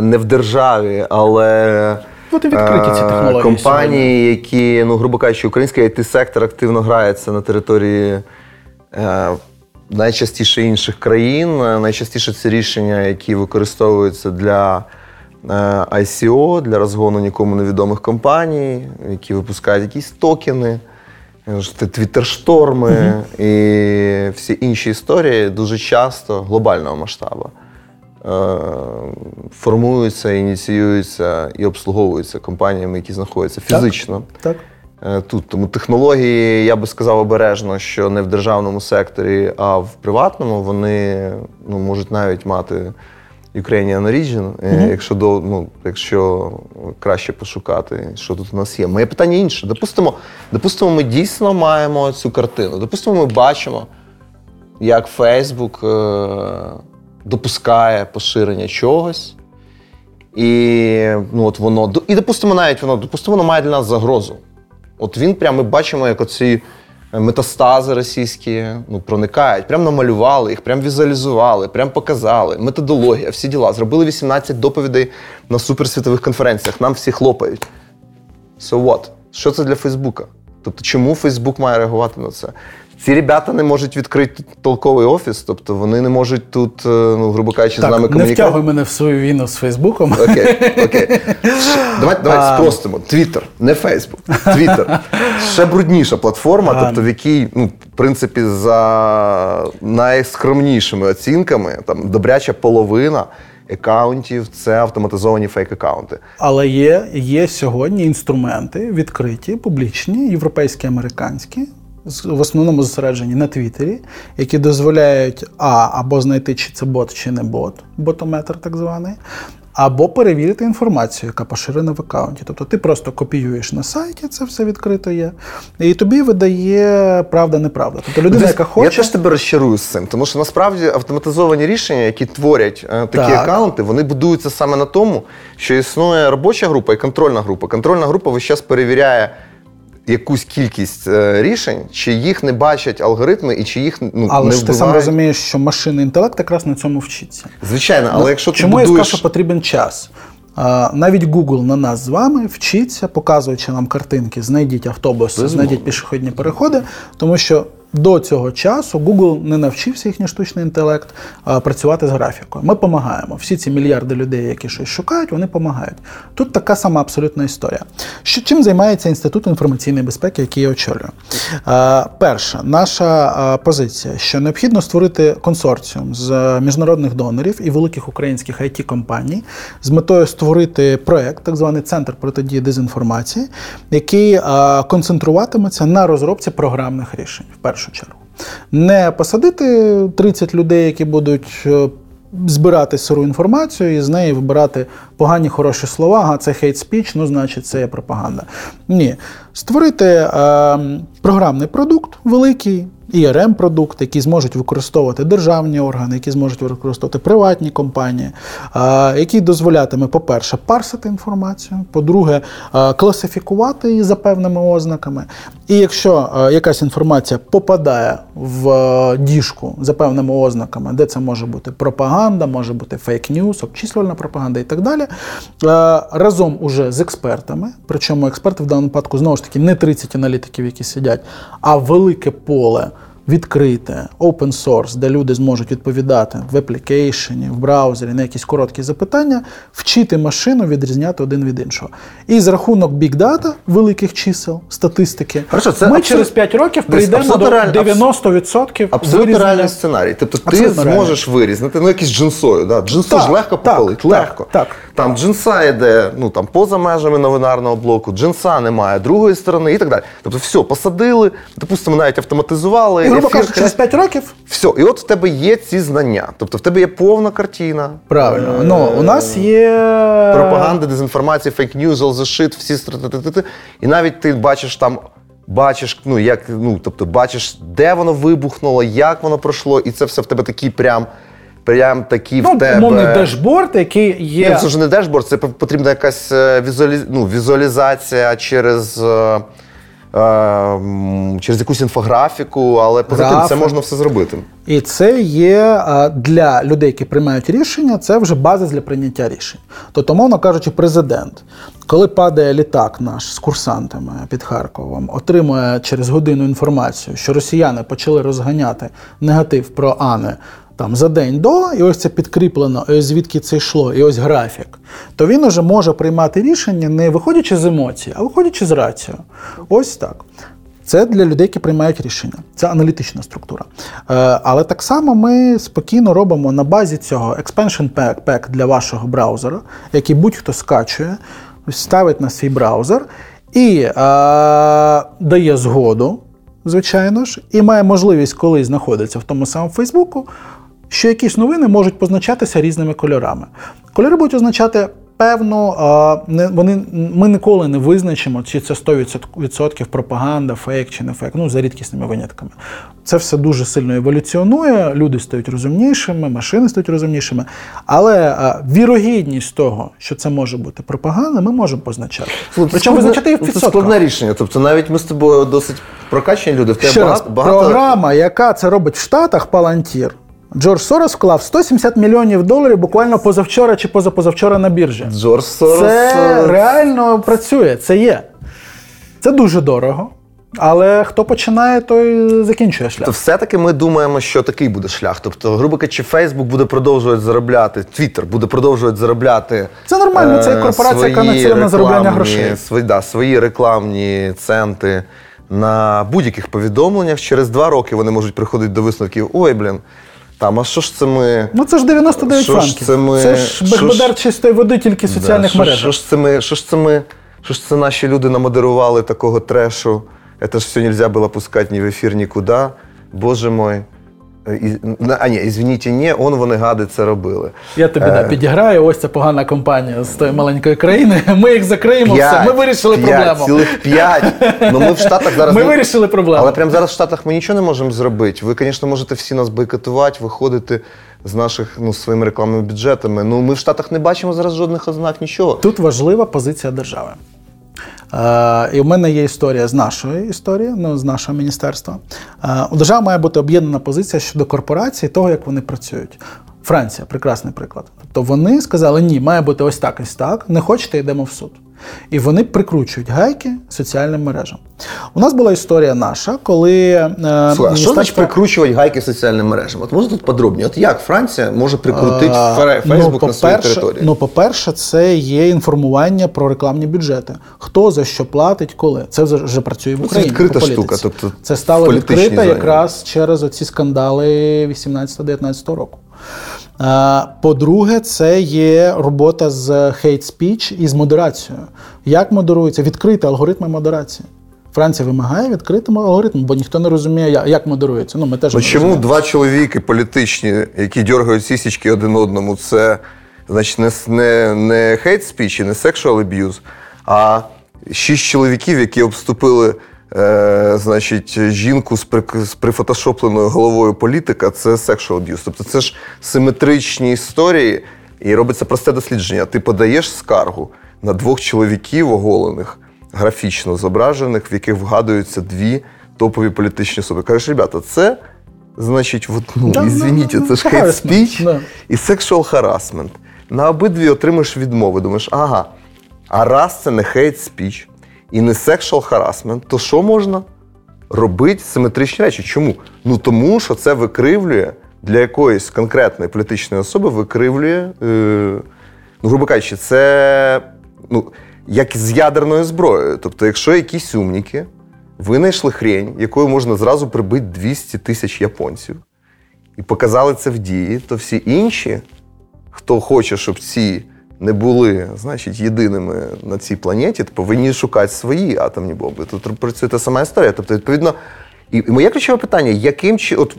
не в державі, але. От і відкриті ці е, технології. Компанії, які, ну, грубо кажучи, український it сектор активно грається на території е, найчастіше інших країн. Найчастіше це рішення, які використовуються для. Е, ICO для розгону нікому невідомих компаній, які випускають якісь токени, твіттершторми uh і всі інші історії дуже часто глобального масштабу е, формуються, ініціюються і обслуговуються компаніями, які знаходяться фізично. Так, так. Е, тут тому технології, я би сказав обережно, що не в державному секторі, а в приватному вони ну, можуть навіть мати Ukrainian Origin, mm-hmm. якщо до, ну, якщо краще пошукати, що тут у нас є. Моє питання інше. Допустимо, допустимо, ми дійсно маємо цю картину. Допустимо, ми бачимо, як Фейсбук допускає поширення чогось. І ну, от воно, і допустимо, навіть воно допустимо, воно має для нас загрозу. От він прямо ми бачимо, як оці метастази російські ну, проникають. Прям намалювали їх, прям візуалізували, прям показали. Методологія, всі діла. Зробили 18 доповідей на суперсвітових конференціях. Нам всі хлопають. So what? Що це для Фейсбука? Тобто, чому Фейсбук має реагувати на це? Ці ребята не можуть відкрити толковий офіс, тобто вони не можуть тут, е, ну, грубо кажучи, так, з нами комунікувати. Не втягуй мене в свою війну з Фейсбуком. Окей, окей. Давайте давай спростимо. Твіттер, не Фейсбук. Твіттер. Ще брудніша платформа, тобто в якій, ну, в принципі, за найскромнішими оцінками, там добряча половина. Акаунтів це автоматизовані фейк-акаунти. Але є є сьогодні інструменти відкриті, публічні, європейські, американські, в основному зосереджені на Твіттері, які дозволяють а, або знайти, чи це бот, чи не бот, ботометр так званий, або перевірити інформацію, яка поширена в аккаунті. Тобто ти просто копіюєш на сайті, це все відкрито є, і тобі видає правда-неправда. Тобто людина, яка хоче. Я теж тебе розчарую з цим, тому що насправді автоматизовані рішення, які творять е, такі так. аккаунти, вони будуються саме на тому, що існує робоча група і контрольна група. Контрольна група весь час перевіряє якусь кількість е, рішень, чи їх не бачать алгоритми, і чи їх ну, але не ж ти сам розумієш, що машинний інтелект якраз на цьому вчиться. Звичайно, але ну, якщо чому ти будуєш... я скажу, що потрібен час? Навіть Google на нас з вами вчиться, показуючи нам картинки, знайдіть автобуси, знайдіть пішохідні переходи, тому що до цього часу Google не навчився їхній штучний інтелект працювати з графікою. Ми допомагаємо. Всі ці мільярди людей, які щось шукають, вони допомагають. Тут така сама абсолютна історія. Що чим займається інститут інформаційної безпеки, який я очолюю? Перша наша позиція, що необхідно створити консорціум з міжнародних донорів і великих українських it компаній з метою створити проект, так званий центр протидії дезінформації, який концентруватиметься на розробці програмних рішень. В першу чергу. Не посадити 30 людей, які будуть е, збирати сиру інформацію і з неї вибирати погані хороші слова, а це хейт спіч, ну, значить, це є пропаганда. Ні. Створити е, програмний продукт великий, ірм продукти які зможуть використовувати державні органи, які зможуть використовувати приватні компанії, які дозволятиме, по-перше, парсити інформацію, по-друге, класифікувати її за певними ознаками. І якщо якась інформація попадає в діжку за певними ознаками, де це може бути пропаганда, може бути фейк-ньюс, обчислювальна пропаганда і так далі, разом уже з експертами, причому експерти в даному випадку знову ж таки не 30 аналітиків, які сидять, а велике поле відкрите, open source, де люди зможуть відповідати в аплікейшені, в браузері на якісь короткі запитання, вчити машину відрізняти один від іншого. І з рахунок Big Data, великих чисел, статистики, Хорошо, це ми абсолют... через 5 років прийдемо до 90% Абсолютно реальний сценарій. Тобто абсолютно ти зможеш реальний. вирізнити ну якийсь джинсою. Да? Джинсу ж легко попалить, легко. Так, Там джинса йде ну, там, поза межами новинарного блоку, джинса немає, другої сторони і так далі. Тобто, все, посадили, допустимо, навіть автоматизували грубо кажучи, через 5 років. Все, і от в тебе є ці знання. Тобто в тебе є повна картина. Правильно. Е, ну, у нас є пропаганда, дезінформація, фейк news, all the shit, всі стратити. І навіть ти бачиш там. Бачиш, ну як ну тобто, бачиш, де воно вибухнуло, як воно пройшло, і це все в тебе такий прям. Прям такі ну, в тебе. Умовний дешборд, який є. Ні, Це ж не дешборд, це потрібна якась е, візуалі... ну, візуалізація через е, через якусь інфографіку, але поза тим це можна все зробити. І це є для людей, які приймають рішення, це вже база для прийняття рішень. Тобто, мовно кажучи, президент, коли падає літак наш з курсантами під Харковом, отримує через годину інформацію, що росіяни почали розганяти негатив про Ани там за день до, і ось це підкріплено, ось звідки це йшло, і ось графік, то він уже може приймати рішення не виходячи з емоцій, а виходячи з рацією. Ось так. Це для людей, які приймають рішення. Це аналітична структура. Е, але так само ми спокійно робимо на базі цього expansion pack для вашого браузера, який будь-хто скачує, ставить на свій браузер і е, дає згоду, звичайно ж, і має можливість, коли знаходиться в тому самому Фейсбуку, що якісь новини можуть позначатися різними кольорами. Кольори будуть означати певну, вони, ми ніколи не визначимо, чи це 100% пропаганда, фейк чи не фейк, ну за рідкісними винятками. Це все дуже сильно еволюціонує, люди стають розумнішими, машини стають розумнішими. Але вірогідність того, що це може бути пропаганда, ми можемо позначати. Причому визначати її в підсотках. Це складне рішення. Тобто навіть ми з тобою досить прокачені люди. В тебе Ще багато, раз, багато... Програма, яка це робить в Штатах, Палантір. Джордж Сорос вклав 170 мільйонів доларів буквально позавчора чи позапозавчора на біржі. Джордж Сорос... Це реально працює, це є. Це дуже дорого. Але хто починає, той закінчує шлях. То все-таки ми думаємо, що такий буде шлях. Тобто, грубо кажучи, Фейсбук буде продовжувати заробляти, Твіттер буде продовжувати заробляти. Це нормально, це корпорація, яка націлена на заробляння грошей. Свої, да, свої рекламні центи на будь-яких повідомленнях. Через два роки вони можуть приходити до висновків: ой, блін. Там, а що ж це ми. Ну це ж 99 що франків. Це ми... це ж Бехбодар чистої води тільки в соціальних да, мережах. Що ж це ми, що ж це ми, що ж це наші люди намодерували такого трешу? Це ж все нельзя було пускати ні в ефір, нікуди. Боже мой. А ні, извините, ні, он вони гади це робили. Я тобі да, е. підіграю. Ось ця погана компанія з тої маленької країни. *laughs* Ми їх закриємо. П'ять, все. Ми вирішили п'ять, проблему. Цілих п'ять. Ну ми в Штатах зараз. *laughs* Ми вирішили проблему. Але прямо зараз в Штатах ми нічого не можемо зробити. Ви, звісно, можете всі нас бойкотувати, виходити з наших ну, своїми рекламними бюджетами. Ну ми в Штатах не бачимо зараз жодних ознак, нічого. Тут важлива позиція держави. Е, і в мене є історія з нашої історії, ну з нашого міністерства. Е, у держави має бути об'єднана позиція щодо корпорації, того, як вони працюють. Франція прекрасний приклад. Тобто вони сказали, ні, має бути ось так, ось так. Не хочете, йдемо в суд. І вони прикручують гайки соціальним мережам. У нас була історія наша, коли. Е, Слухай, а що значить прикручувати гайки соціальним мережам? От можна тут подробні? От як Франція може прикрутити Фейсбук ну, на своїй території? Ну, по-перше, це є інформування про рекламні бюджети. Хто за що платить, коли. Це вже працює в Україні. Це відкрита штука. Тобто Це стало відкрита якраз через оці скандали 18-19 року. По-друге, це є робота з hate speech і з модерацією. Як модерується? Відкриті алгоритми модерації. Франція вимагає відкритим алгоритмом, бо ніхто не розуміє, як модерується. Ну, ми теж ну, Чому два чоловіки політичні, які дергають сісічки один одному, це значить не не, не hate speech і не sexual abuse, а шість чоловіків, які обступили е, значить, жінку з, при, з прифотошопленою головою політика це sexual abuse. Тобто це ж симетричні історії, і робиться просте дослідження. Ти подаєш скаргу на двох чоловіків оголених, графічно зображених, в яких вгадуються дві топові політичні особи. Кажеш, ребята, це. Значить, от, ну, Да, извините, ну, це ж hate speech да. і sexual harassment. На обидві отримаєш відмови. Думаєш, ага, а раз це не hate speech і не sexual harassment, то що можна робити симетричні речі? Чому? Ну тому що це викривлює для якоїсь конкретної політичної особи, викривлює, е, ну, грубо кажучи, це ну, як з ядерною зброєю. Тобто, якщо якісь умніки винайшли хрень, якою можна зразу прибити 200 тисяч японців, і показали це в дії, то всі інші, хто хоче, щоб ці були значить, єдиними на цій планеті, повинні шукати свої атомні бомби. Тут працює та сама історія. Тобто, відповідно, і моє ключове питання: яким чи, от,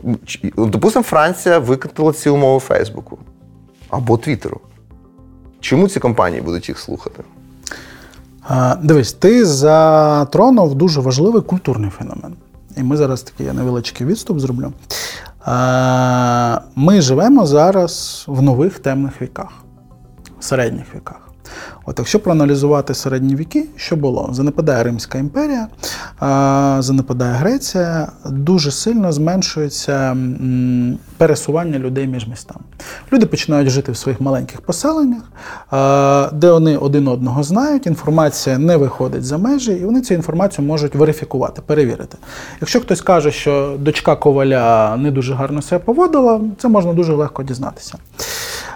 от, допустимо, Франція викатила ці умови Фейсбуку або Твіттеру. Чому ці компанії будуть їх слухати? А, Дивись, ти затронув дуже важливий культурний феномен. І ми зараз такий невеличкий відступ зроблю. Ми живемо зараз в нових темних віках, середніх віках. От якщо проаналізувати середні віки, що було? Занепадає Римська імперія, занепадає Греція, дуже сильно зменшується пересування людей між містами. Люди починають жити в своїх маленьких поселеннях, де вони один одного знають, інформація не виходить за межі, і вони цю інформацію можуть верифікувати, перевірити. Якщо хтось каже, що дочка коваля не дуже гарно себе поводила, це можна дуже легко дізнатися.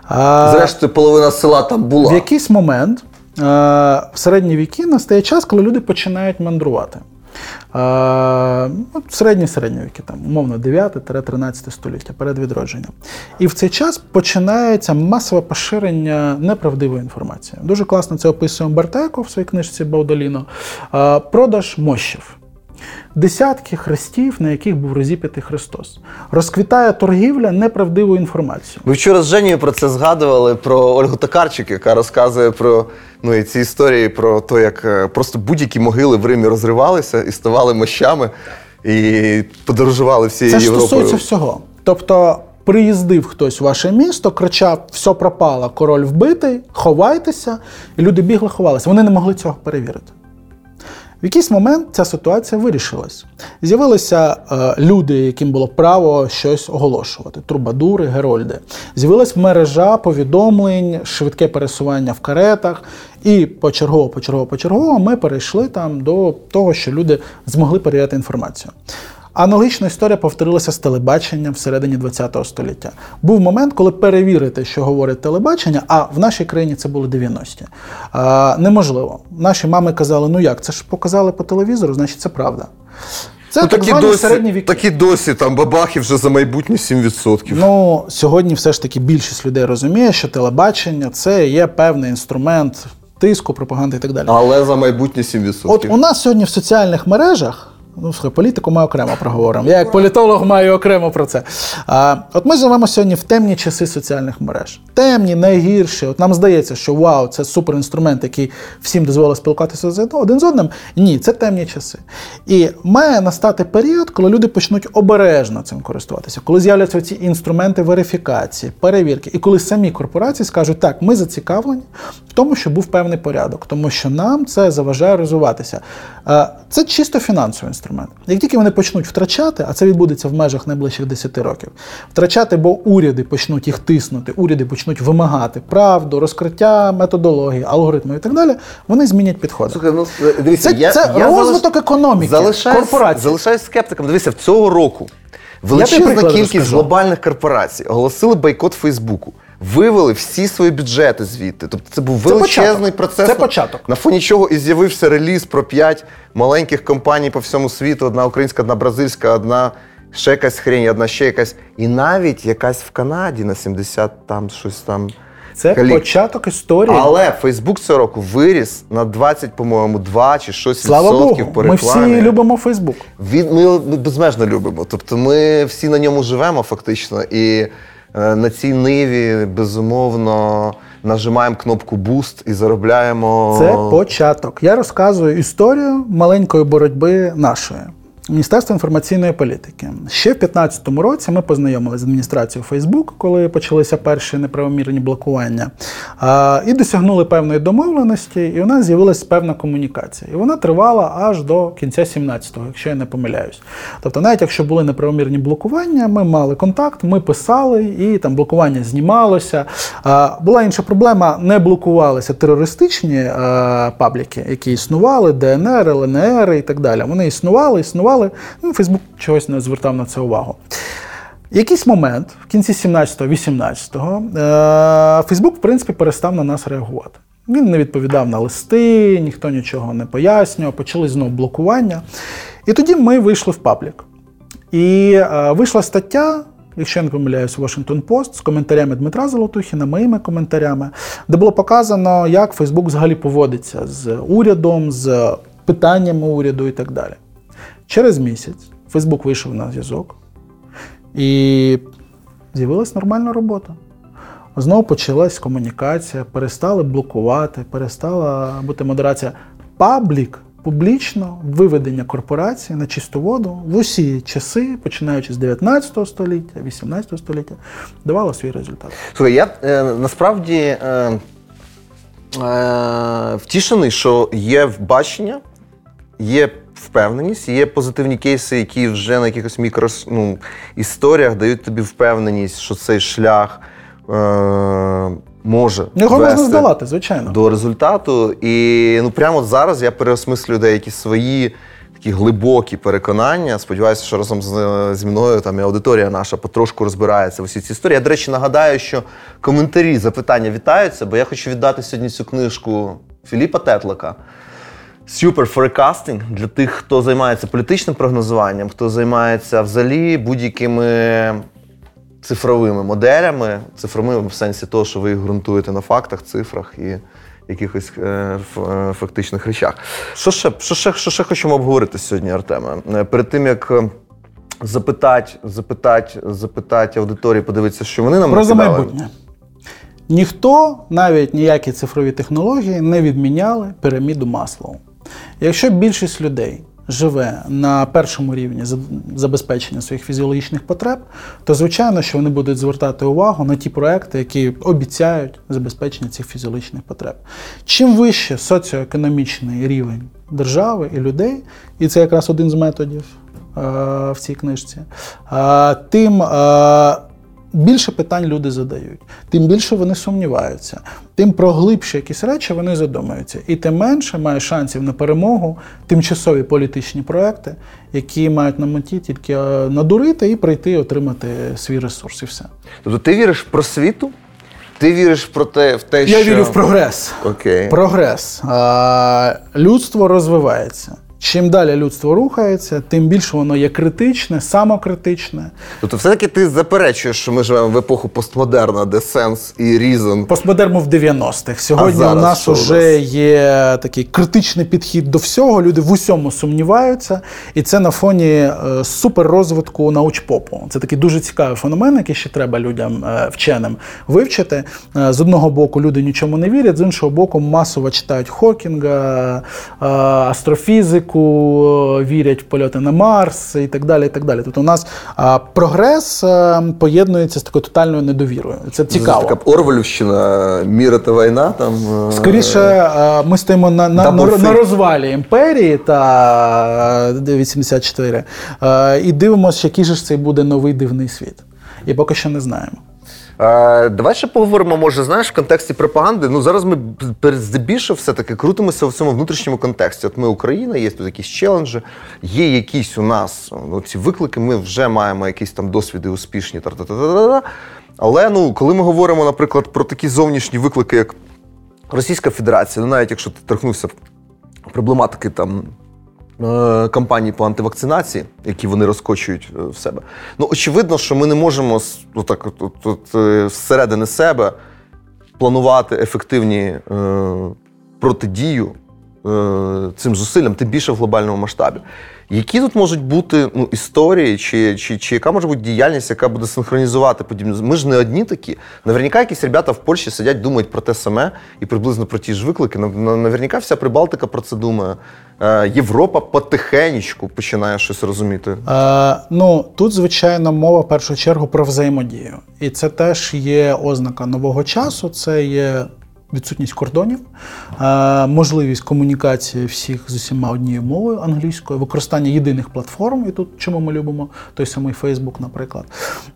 А, Зрештою, половина села там була. в якийсь момент е, в середні віки настає час, коли люди починають мандрувати. Е, середні середні віки, там, умовно 9-13 століття перед відродженням. І в цей час починається масове поширення неправдивої інформації. Дуже класно це описує Умберто Еко в своїй книжці Баудоліно. Е, продаж мощів. Десятки хрестів, на яких був розіп'ятий Христос. Розквітає торгівля неправдивою інформацією. Ми вчора з Женєю про це згадували про Ольгу Токарчик, яка розказує про ну, і ці історії про те, як е, просто будь-які могили в Римі розривалися і ставали мощами, і подорожували всією Це ж стосується всього. Тобто, приїздив хтось в ваше місто, кричав: все пропало, король вбитий, ховайтеся, і люди бігли, ховалися. Вони не могли цього перевірити. В якийсь момент ця ситуація вирішилась. З'явилися е, люди, яким було право щось оголошувати: трубадури, герольди. З'явилась мережа повідомлень, швидке пересування в каретах. І почергово, почергово, почергово ми перейшли там до того, що люди змогли перевіряти інформацію. Аналогічна історія повторилася з телебаченням всередині ХХ століття. Був момент, коли перевірити, що говорить телебачення, а в нашій країні це були 90-ті. А, неможливо. Наші мами казали: ну як, це ж показали по телевізору, значить це правда. Це Ну, так такі, досі, середні віки. такі досі там бабахи вже за майбутнє 7%. Ну, сьогодні все ж таки більшість людей розуміє, що телебачення це є певний інструмент тиску, пропаганди і так далі. Але за майбутнє 7%. От у нас сьогодні в соціальних мережах, ну слухай, політику ми окремо проговоримо. Я як політолог маю окремо про це. А, от ми живемо сьогодні в темні часи соціальних мереж. Темні, найгірші. От нам здається, що вау, це суперінструмент, який всім дозволить спілкуватися з- один з одним. Ні, це темні часи. І має настати період, коли люди почнуть обережно цим користуватися, коли з'являться ці інструменти верифікації, перевірки, і коли самі корпорації скажуть, так, ми зацікавлені в тому, щоб був певний порядок, тому що нам це заважає розвиватися. Це чисто фінансовий інструмент. Як тільки вони почнуть втрачати, а це відбудеться в межах найближчих 10 років, втрачати, бо уряди почнуть їх тиснути, уряди почнуть вимагати правду, розкриття методології, алгоритмів і так далі, вони змінять підходи. Слухай, ну, дивіться, Це- це розвиток економіки, залишаюсь, корпорацій. Залишаюсь скептиком. Дивіться, в цього року величезна кількість розкажу. глобальних корпорацій оголосили бойкот Фейсбуку. Вивели всі свої бюджети звідти. Тобто це був Це величезний початок. процес. Це початок. На фоні чого і з'явився реліз про п'ять маленьких компаній по всьому світу: одна українська, одна бразильська, одна ще якась хрень, одна ще якась. І навіть якась в Канаді на 70 там щось там. Це колік. початок історії. Але Фейсбук цього року виріс на 20, по-моєму, 2 чи щось Слава відсотків Богу, по ми всі любимо Фейсбук. Він, ми безмежно любимо. Тобто ми всі на ньому живемо фактично. І на цій ниві, безумовно, нажимаємо кнопку Boost і заробляємо. Це початок. Я розказую історію маленької боротьби нашої. Міністерство інформаційної політики. Ще в 2015 році ми познайомилися з адміністрацією Facebook, коли почалися перші неправомірні блокування, і досягнули певної домовленості, і у нас з'явилася певна комунікація. І вона тривала аж до кінця 17-го, якщо я не помиляюсь. Тобто, навіть якщо були неправомірні блокування, ми мали контакт, ми писали, і там блокування знімалося. Була інша проблема: не блокувалися терористичні пабліки, які існували, ДНР, ЛНР і так далі. Вони існували, існували. Ну, Фейсбук чогось не звертав на це увагу. Якийсь момент, в кінці 17-18-го, е, Фейсбук, в принципі, перестав на нас реагувати. Він не відповідав на листи, ніхто нічого не пояснював, почали знову блокування. І тоді ми вийшли в паблік. І е, вийшла стаття, якщо я не помиляюсь, Washington Post з коментарями Дмитра Золотухіна, моїми коментарями, де було показано, як Фейсбук взагалі поводиться з урядом, з питаннями уряду і так далі. Через місяць Фейсбук вийшов на зв'язок і з'явилась нормальна робота. Знову почалась комунікація, перестали блокувати, перестала бути модерація. Паблік, публічно виведення корпорації на чисту воду в усі часи, починаючи з 19 століття, 18 століття, давало свій результат. Слухай, я е, насправді е, е, Втішений, що є бачення, є впевненість, є позитивні кейси, які вже на якихось мікро ну, історіях дають тобі впевненість, що цей шлях е, може Його можна здолати, звичайно. до результату. І ну прямо зараз я переосмислюю деякі свої такі глибокі переконання. Сподіваюся, що разом з, зі мною там і аудиторія наша потрошку розбирається в усі ці історії. Я, до речі, нагадаю, що коментарі, запитання вітаються, бо я хочу віддати сьогодні цю книжку Філіпа Тетлика. Super Forecasting для тих, хто займається політичним прогнозуванням, хто займається взагалі будь-якими цифровими моделями, цифровими в сенсі того, що ви їх ґрунтуєте на фактах, цифрах і якихось е, ф- е, фактичних речах. Що ще, що, ще, що ще хочемо обговорити сьогодні, Артеме? Е, Перед тим як е, запитати, запитати, запитати аудиторії, подивитися, що вони нам Про за майбутнє. Ніхто, навіть ніякі цифрові технології, не відміняли піраміду Маслоу. Якщо більшість людей живе на першому рівні забезпечення своїх фізіологічних потреб, то звичайно, що вони будуть звертати увагу на ті проекти, які обіцяють забезпечення цих фізіологічних потреб. Чим вище соціоекономічний рівень держави і людей, і це якраз один з методів е, в цій книжці, е, тим е, більше питань люди задають, тим більше вони сумніваються, тим про глибші якісь речі вони задумаються. І тим менше має шансів на перемогу тимчасові політичні проекти, які мають на меті тільки е, надурити і прийти і отримати свій ресурс, і все. Тобто ти віриш в просвіту? Ти віриш про те, в те, Я що. вірю в прогрес. Окей. Прогрес. А, людство розвивається. Чим далі людство рухається, тим більше воно є критичне, самокритичне. Тобто, все-таки ти заперечуєш, що ми живемо в епоху постмодерна, де сенс і різон. Постмодерн в 90-х. Сьогодні зараз у нас що у вже є такий критичний підхід до всього. Люди в усьому сумніваються, і це на фоні е, суперрозвитку научпопу. Це такий дуже цікавий феномен, який ще треба людям е, вченим вивчити. Е, З одного боку, люди нічому не вірять, з іншого боку, масово читають Хокінга, е, астрофізику, е, вірять в польоти на Марс і так далі. І так далі. Тобто у нас прогрес е, поєднується з такою тотальною недовірою. Це цікаво. Це Така Орвелівщина, міра та війна там. е, Скоріше, ми стоїмо на, на, на, на розвалі імперії та е, 84 е, і дивимося, який же ж це буде новий дивний світ. І поки що не знаємо. Е, давай ще поговоримо, може, знаєш, в контексті пропаганди. Ну зараз ми здебільшого все-таки крутимося в цьому внутрішньому контексті. От ми Україна, є тут якісь челенджі, є якісь у нас ну, ці виклики. Ми вже маємо якісь там досвіди успішні. Та-та-та-та-та. Але ну, коли ми говоримо, наприклад, про такі зовнішні виклики, як Російська Федерація, ну навіть якщо ти торкнувся проблематики там. Е, Кампанії по антивакцинації, які вони розкочують е, в себе. Ну, очевидно, що ми не можемо отак, от, от, от, е, зсередини себе планувати ефективні е, протидію е, цим зусиллям, тим більше в глобальному масштабі. Які тут можуть бути ну, історії, чи, чи, чи яка може бути діяльність, яка буде синхронізувати подібні? Ми ж не одні такі. Наверняка якісь ребята в Польщі сидять, думають про те саме і приблизно про ті ж виклики. Нав- нав- Наверняка вся Прибалтика про це думає. Е, Європа потихенечку починає щось розуміти. Е, ну тут, звичайно, мова в першу чергу про взаємодію, і це теж є ознака нового часу. Це є відсутність кордонів, е, можливість комунікації всіх з усіма однією мовою англійською, використання єдиних платформ. І тут чому ми любимо той самий Фейсбук, наприклад.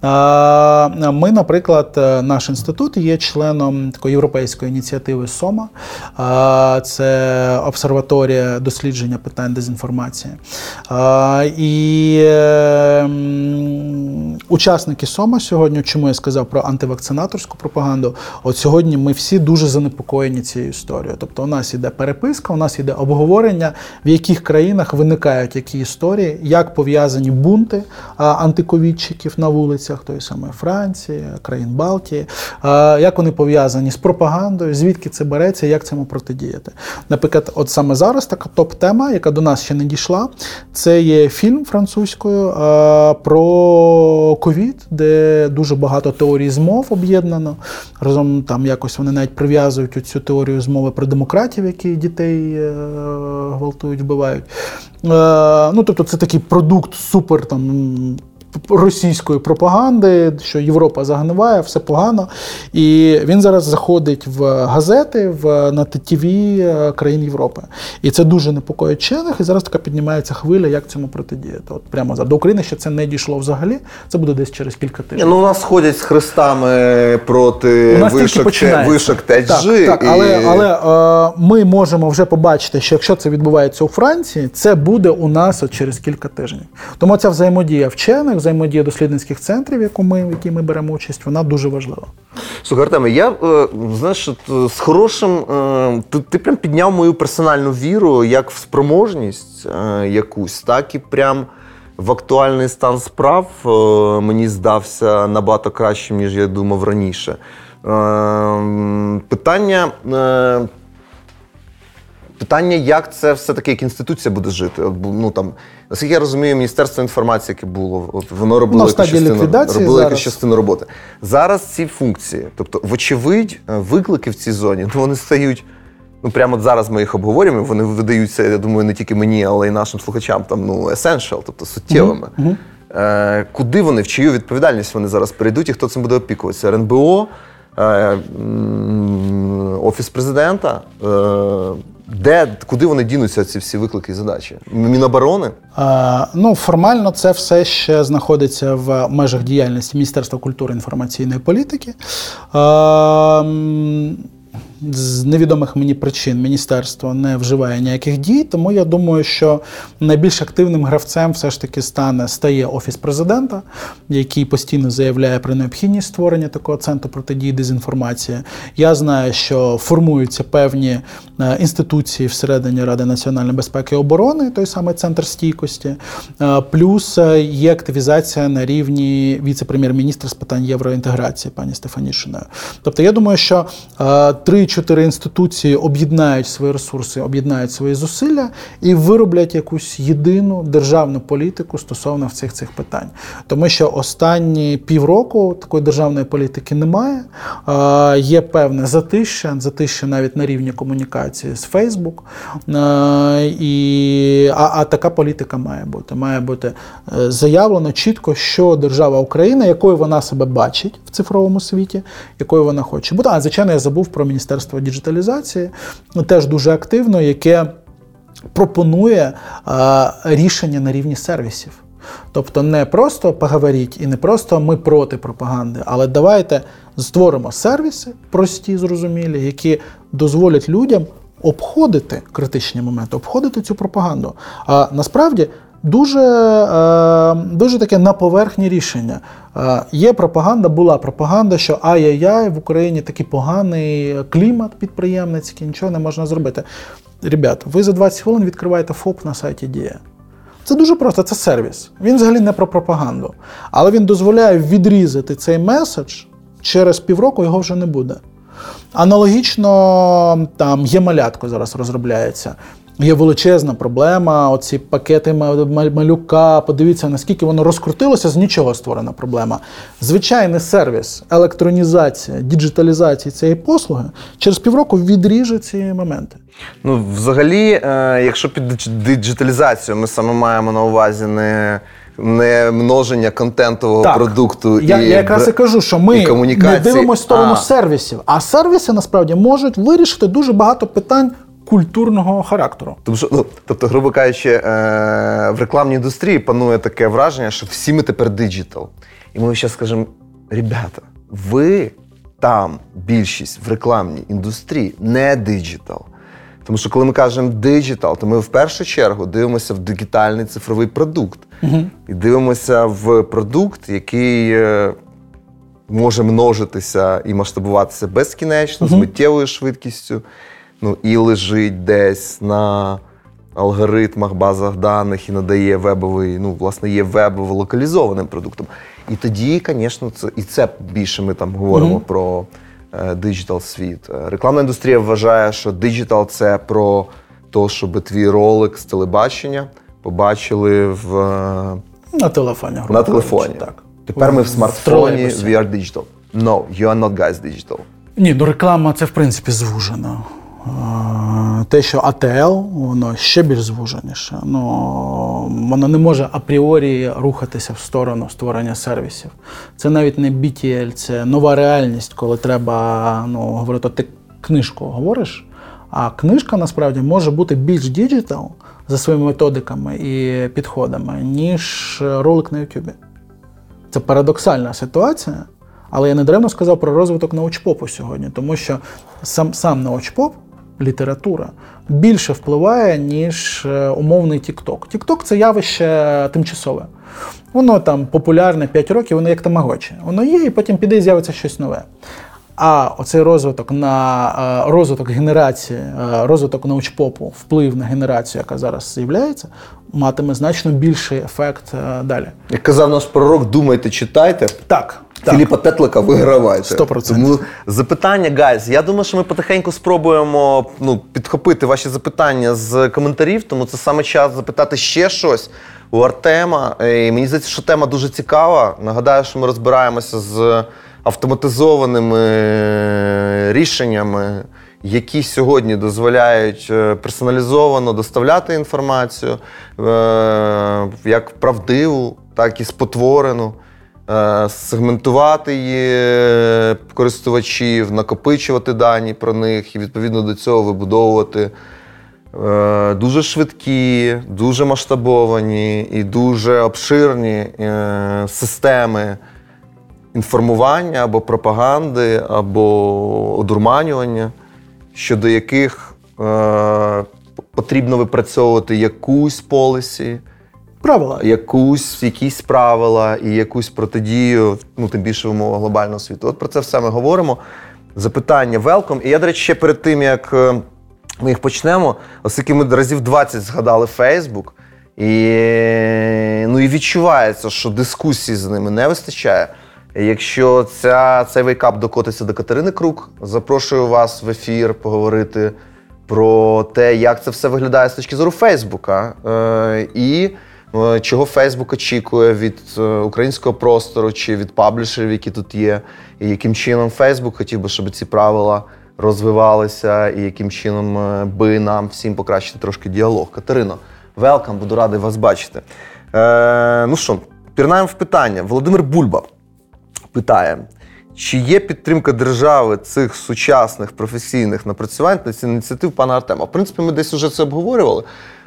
Е, Ми, наприклад, е, наш інститут є членом такої європейської ініціативи СОМА. Це обсерваторія дослідження питань дезінформації. І е, учасники СОМА сьогодні, чому я сказав про антивакцинаторську пропаганду, от сьогодні ми всі дуже занепокоєні цією історією. Тобто у нас іде переписка, у нас іде обговорення, в яких країнах виникають які історії, як пов'язані бунти антиковідчиків на вулицях, тої самої Франції, країн Балтії, як вони пов'язані з пропагандою, звідки це береться, як цьому протидіяти. Наприклад, от саме зараз така топ-тема, яка до нас ще не дійшла, це є фільм французькою про ковід, де дуже багато теорій змов об'єднано. Разом там якось вони навіть прив'язують цю теорію змови про демократів, які дітей е, гвалтують, вбивають. Е, ну, тобто, це такий продукт супер там. Російської пропаганди, що Європа загниває, все погано. І він зараз заходить в газети, в на ТТВ е, країн Європи. І це дуже непокоїть вчених. І зараз така піднімається хвиля, як цьому протидіяти. От прямо зараз. До України ще це не дійшло взагалі. Це буде десь через кілька тижнів. ну у нас ходять з хрестами проти вишок, те- вишок ТЕЧ. Так, так, але, але е, ми можемо вже побачити, що якщо це відбувається у Франції, це буде у нас от через кілька тижнів. Тому ця взаємодія вчених, взаємодія дослідницьких центрів, яку ми, в якій ми беремо участь, вона дуже важлива. Слухай, Артеме, я е, знаєш, е, з хорошим. е, Ти, ти прям підняв мою персональну віру як в спроможність якусь, так і прям в актуальний стан справ мені здався набагато кращим, ніж я думав раніше. Питання. Питання, як це все-таки як інституція буде жити. От, ну, там, наскільки я розумію, Міністерство інформації, яке було, от, воно робило, Ну, якусь частину, робило якусь частину роботи. Зараз ці функції, тобто, вочевидь, е, виклики в цій зоні, *laughs* ну, вони стають. Ну, прямо от зараз ми їх обговорюємо, вони видаються, я думаю, не тільки мені, але й нашим слухачам, там, ну, essential, тобто суттєвими. Е, куди вони, в чию відповідальність вони зараз перейдуть і хто цим буде опікуватися? РНБО, Офіс президента. Е, де, куди вони дінуться, ці всі виклики і задачі? Міноборони? Е, Ну, формально це все ще знаходиться в межах діяльності Міністерства культури і інформаційної політики. Е, З невідомих мені причин міністерство не вживає ніяких дій, тому я думаю, що найбільш активним гравцем все ж таки стане стає офіс президента, який постійно заявляє про необхідність створення такого центру протидії дезінформації. Я знаю, що формуються певні е, інституції всередині Ради національної безпеки і оборони, той самий центр стійкості. Е, Плюс е, є активізація на рівні віце-прем'єр-міністра з питань євроінтеграції пані Стефанішиною. Тобто, я думаю, що е, три-чотири інституції об'єднають свої ресурси, об'єднають свої зусилля і вироблять якусь єдину державну політику стосовно цих цих питань. Тому що останні півроку такої державної політики немає. Е, Є певне затища, затища навіть на рівні комунікації з Фейсбук. Е, І, а, а така політика має бути. Має бути е, заявлено чітко, що держава Україна, якою вона себе бачить в цифровому світі, якою вона хоче бути. А звичайно, я забув про Міністерство діджиталізації, ну, теж дуже активно, яке пропонує е, рішення на рівні сервісів. Тобто не просто поговоріть і не просто ми проти пропаганди, але давайте створимо сервіси прості, зрозумілі, які дозволять людям обходити критичні моменти, обходити цю пропаганду. А насправді дуже, е, дуже таке на поверхні рішення. Е, Є пропаганда, була пропаганда, що ай-яй-яй, в Україні такий поганий клімат підприємницький, нічого не можна зробити. Ребят, ви за 20 хвилин відкриваєте ФОП на сайті Дія. Це дуже просто, це сервіс. Він взагалі не про пропаганду. Але він дозволяє відрізати цей меседж, через півроку його вже не буде. Аналогічно там є малятко зараз розробляється. Є величезна проблема. Оці пакети малюка. Подивіться, наскільки воно розкрутилося, з нічого створена проблема. Звичайний сервіс, електронізація, діджиталізація цієї послуги через півроку відріже ці моменти. Ну, взагалі, е, якщо під диджиталізацію ми саме маємо на увазі не не множення контентового так. продукту. Я і я якраз і кажу, що ми не дивимося в сторону а. сервісів, а сервіси насправді можуть вирішити дуже багато питань культурного характеру. Тому що, ну, тобто, грубо кажучи, е, в рекламній індустрії панує таке враження, що всі ми тепер диджитал. І ми ще скажемо: ребята, ви там більшість в рекламній індустрії не диджитал. Тому що коли ми кажемо диджитал, то ми в першу чергу дивимося в дигітальний цифровий продукт. Угу. І дивимося в продукт, який е, може множитися і масштабуватися безкінечно, угу. з миттєвою швидкістю ну, і лежить десь на алгоритмах, базах даних і надає вебовий, ну, власне, є вебово локалізованим продуктом. І тоді, звісно, це і це більше ми там говоримо mm-hmm. про диджитал світ. Е, рекламна індустрія вважає, що диджитал це про те, щоб твій ролик з телебачення побачили в е, на телефоні. На телефоні. Так. Тепер ми в смартфоні в we are digital. No, you are not guys digital. Ні, ну реклама це в принципі звужено. Те, що АТЛ, воно ще більш звуженіше. Ну, Воно не може апріорі рухатися в сторону створення сервісів. Це навіть не BTL, це нова реальність, коли треба ну, говорити, ти книжку говориш, а книжка насправді може бути більш digital за своїми методиками і підходами, ніж ролик на Ютубі. Це парадоксальна ситуація. Але я недаремно сказав про розвиток научпопу сьогодні, тому що сам сам научпоп література більше впливає, ніж е, умовний Тікток. Тікток це явище тимчасове. Воно там популярне 5 років, воно як тамагочі. Воно є, і потім піде і з'явиться щось нове. А оцей розвиток на е, розвиток генерації, е, розвиток научпопу, вплив на генерацію, яка зараз з'являється, матиме значно більший ефект далі. Як казав наш пророк, думайте, читайте. Так. Філіпа Тетлика вигравайте. 100%. Тому запитання, гайз. Я думаю, що ми потихеньку спробуємо ну, підхопити ваші запитання з коментарів, тому це саме час запитати ще щось у Артема. І Мені здається, що тема дуже цікава. Нагадаю, що ми розбираємося з автоматизованими рішеннями. Які сьогодні дозволяють е, персоналізовано доставляти інформацію е, як правдиву, так і спотворену. Е, сегментувати її користувачів, накопичувати дані про них і відповідно до цього вибудовувати е, дуже швидкі, дуже масштабовані і дуже обширні е, системи інформування або пропаганди, або одурманювання, щодо яких потрібно випрацьовувати якусь полісі правила. Якусь, якісь правила і якусь протидію, ну тим більше в умовах глобального світу. От про це все ми говоримо. Запитання велком. І я, до речі, ще перед тим, як е, ми їх почнемо, оскільки ми разів 20 згадали Фейсбук, і ну, і відчувається, що дискусії з ними не вистачає. Якщо ця, цей вейкап докотиться до Катерини Крук, запрошую вас в ефір поговорити про те, як це все виглядає з точки зору Фейсбука. Е, і чого Фейсбук очікує від е, українського простору чи від паблішерів, які тут є, і яким чином Фейсбук хотів би, щоб ці правила розвивалися, і яким чином е, би нам всім покращити трошки діалог. Катерино, велкам, буду радий вас бачити. Е, Ну що, пірнаємо в питання. Володимир Бульба питає. Чи є підтримка держави цих сучасних професійних напрацювань на ці ініціатив пана Артема? В принципі, ми десь вже це обговорювали.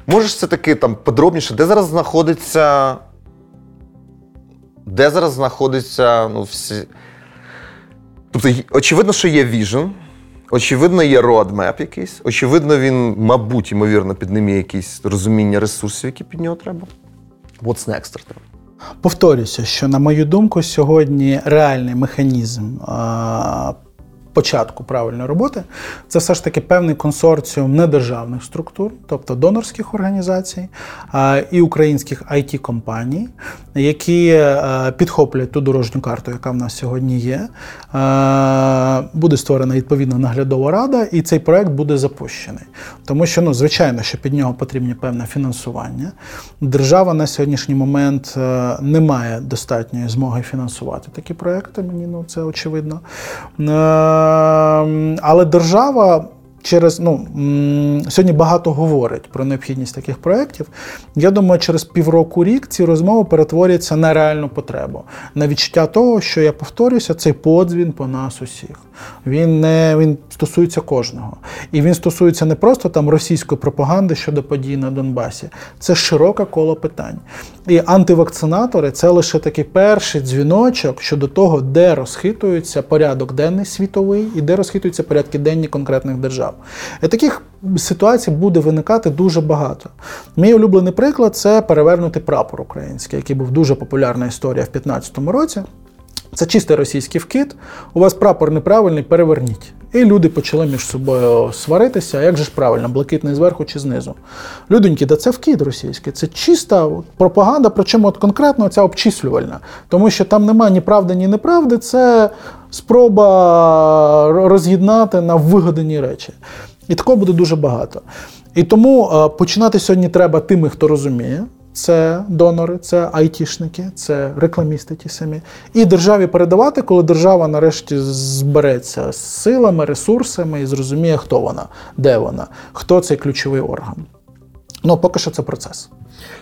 Можеш все таки там подробніше, де зараз знаходиться. Де зараз знаходиться ну, всі. Тобто, очевидно, що є Vision, очевидно, є roadmap якийсь, очевидно, він, мабуть, ймовірно, під ним є якісь розуміння ресурсів, які під нього треба. What's next, Артем? Повторюся, що, на мою думку, сьогодні реальний механізм початку правильної роботи, це все ж таки певний консорціум недержавних структур, тобто донорських організацій і українських it компаній які е, підхоплять ту дорожню карту, яка в нас сьогодні є. Е, буде створена відповідна наглядова рада, і цей проект буде запущений. Тому що, ну, звичайно, що під нього потрібне певне фінансування. Держава на сьогоднішній момент е, не має достатньої змоги фінансувати такі проекти. Мені ну це очевидно. Але держава через ну сьогодні багато говорить про необхідність таких проєктів. Я думаю, через півроку рік ці розмови перетворяться на реальну потребу, на відчуття того, що я повторюся, цей подзвін по нас усіх. Він не він стосується кожного. І він стосується не просто там російської пропаганди щодо подій на Донбасі. Це широке коло питань. І антивакцинатори це лише такий перший дзвіночок щодо того, де розхитується порядок денний світовий і де розхитуються порядки денні конкретних держав. І таких ситуацій буде виникати дуже багато. Мій улюблений приклад це перевернути прапор український, який був дуже популярна історія в 2015 році. Це чистий російський вкид. У вас прапор неправильний, переверніть. І люди почали між собою сваритися. Як же ж правильно, блакитний зверху чи знизу? Людоньки, да це вкид російський, це чиста пропаганда, причому от конкретно ця обчислювальна. Тому що там немає ні правди, ні неправди, це спроба роз'єднати на вигадані речі. І такого буде дуже багато. І тому е, починати сьогодні треба тими, хто розуміє. Це донори, це айтішники, це рекламісти ті самі. І державі передавати, коли держава нарешті збереться з силами, ресурсами і зрозуміє, хто вона, де вона, хто цей ключовий орган. Ну, поки що це процес.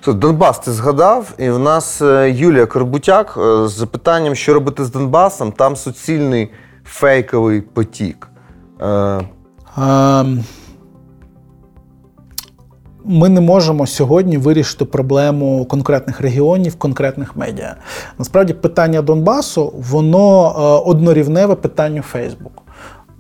Донбас ти згадав, і в нас е, Юлія Корбутяк е, з запитанням, що робити з Донбасом, там суцільний фейковий потік. Е... Ем, ми не можемо сьогодні вирішити проблему конкретних регіонів, конкретних медіа. Насправді, питання Донбасу воно е, однорівневе питанню Фейсбуку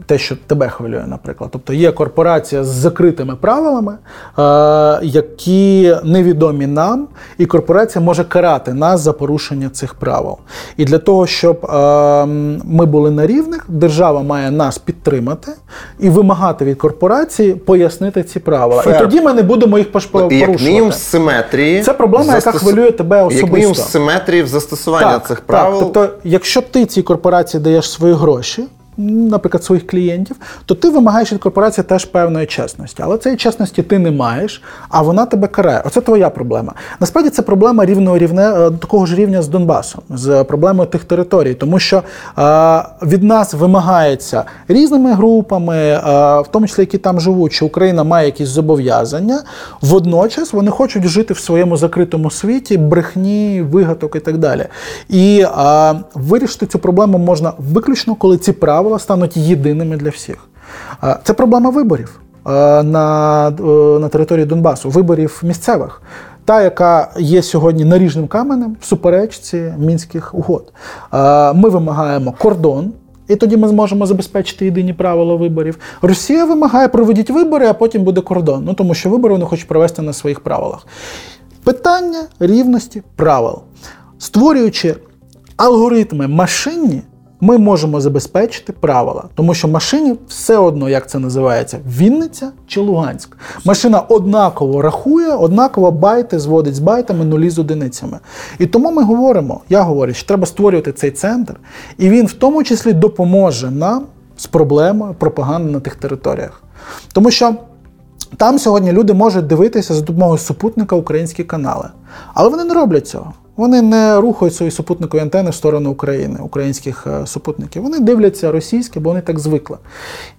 те, що тебе хвилює, наприклад. Тобто є корпорація з закритими правилами, е, які невідомі нам, і корпорація може карати нас за порушення цих правил. І для того, щоб е, ми були на рівних, держава має нас підтримати і вимагати від корпорації пояснити ці правила. Фер. І тоді ми не будемо їх порушувати. Як мінімум симетрії. Це проблема, застос... яка хвилює тебе особисто. Як мінімум симетрії в застосуванні так, цих правил. Так, Тобто, якщо ти цій корпорації даєш свої гроші наприклад, своїх клієнтів, то ти вимагаєш від корпорації теж певної чесності. Але цієї чесності ти не маєш, а вона тебе карає. Оце твоя проблема. Насправді це проблема рівного рівня е, такого ж рівня з Донбасом, з проблемою тих територій, тому що е, від нас вимагається різними групами, е, в тому числі які там живуть, що Україна має якісь зобов'язання. Водночас вони хочуть жити в своєму закритому світі, брехні, вигадок і так далі. І вирішити цю проблему можна виключно, коли ці права правила стануть єдиними для всіх. Це проблема виборів на, е, на території Донбасу, виборів місцевих. Та, яка є сьогодні наріжним каменем в суперечці мінських угод. Ми вимагаємо кордон, і тоді ми зможемо забезпечити єдині правила виборів. Росія вимагає проведіть вибори, а потім буде кордон. Ну тому що вибори вони хочуть провести на своїх правилах. Питання рівності правил, створюючи алгоритми машинні ми можемо забезпечити правила, тому що машині все одно, як це називається, Вінниця чи Луганськ. Машина однаково рахує, однаково байти зводить з байтами нулі з одиницями. І тому ми говоримо, я говорю, що треба створювати цей центр, і він в тому числі допоможе нам з проблемою пропаганди на тих територіях. Тому що. Там сьогодні люди можуть дивитися за допомогою супутника українські канали, але вони не роблять цього. Вони не рухають свої супутникові антени в сторону України, українських е, супутників. Вони дивляться російське, бо вони так звикли.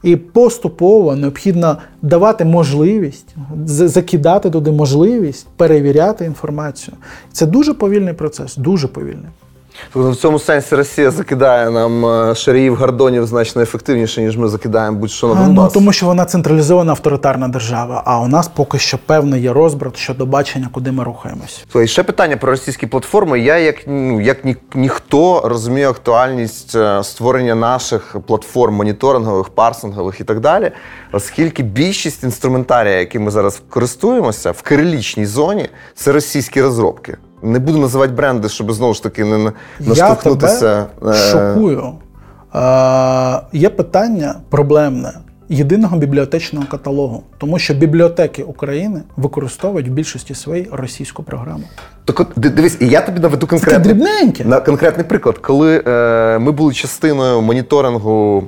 І поступово необхідно давати можливість, закидати туди можливість перевіряти інформацію. Це дуже повільний процес, дуже повільний. Тобто в цьому сенсі Росія закидає нам е, шаріїв гордонів значно ефективніше, ніж ми закидаємо будь-що на ну, Донбас. Ну, Тому що вона централізована авторитарна держава, а у нас поки що певний є розбрат щодо бачення, куди ми рухаємось. І ще питання про російські платформи. Я як ну як ні, ніхто розумію актуальність е, створення наших платформ моніторингових, парсингових і так далі, оскільки більшість інструментарія, яким ми зараз користуємося в кирилічній зоні, це російські розробки. Не буду називати бренди, щоб знову ж таки не наштовхнутися. Я тебе е, шокую. Е, Є питання проблемне єдиного бібліотечного каталогу, тому що бібліотеки України використовують в більшості своїй російську програму. Так от дивись, і я тобі наведу конкретний, дрібненьке. на конкретний приклад. Коли е, ми були частиною моніторингу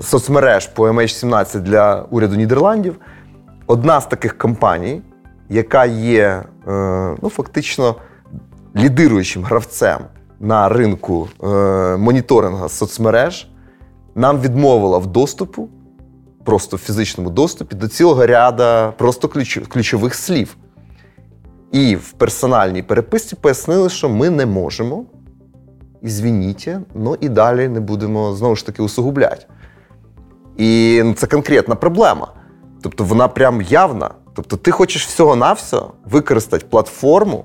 соцмереж по MH17 для уряду Нідерландів, одна з таких компаній, яка є е, ну, фактично лідируючим гравцем на ринку е, моніторингу соцмереж, нам відмовила в доступу, просто в фізичному доступі, до цілого ряда просто ключ- ключових слів. І в персональній переписці пояснили, що ми не можемо. І звініть, ну і далі не будемо знову ж таки усугубляти. І ну, це конкретна проблема. Тобто вона прям явна. Тобто, ти хочеш всього-навсього використати платформу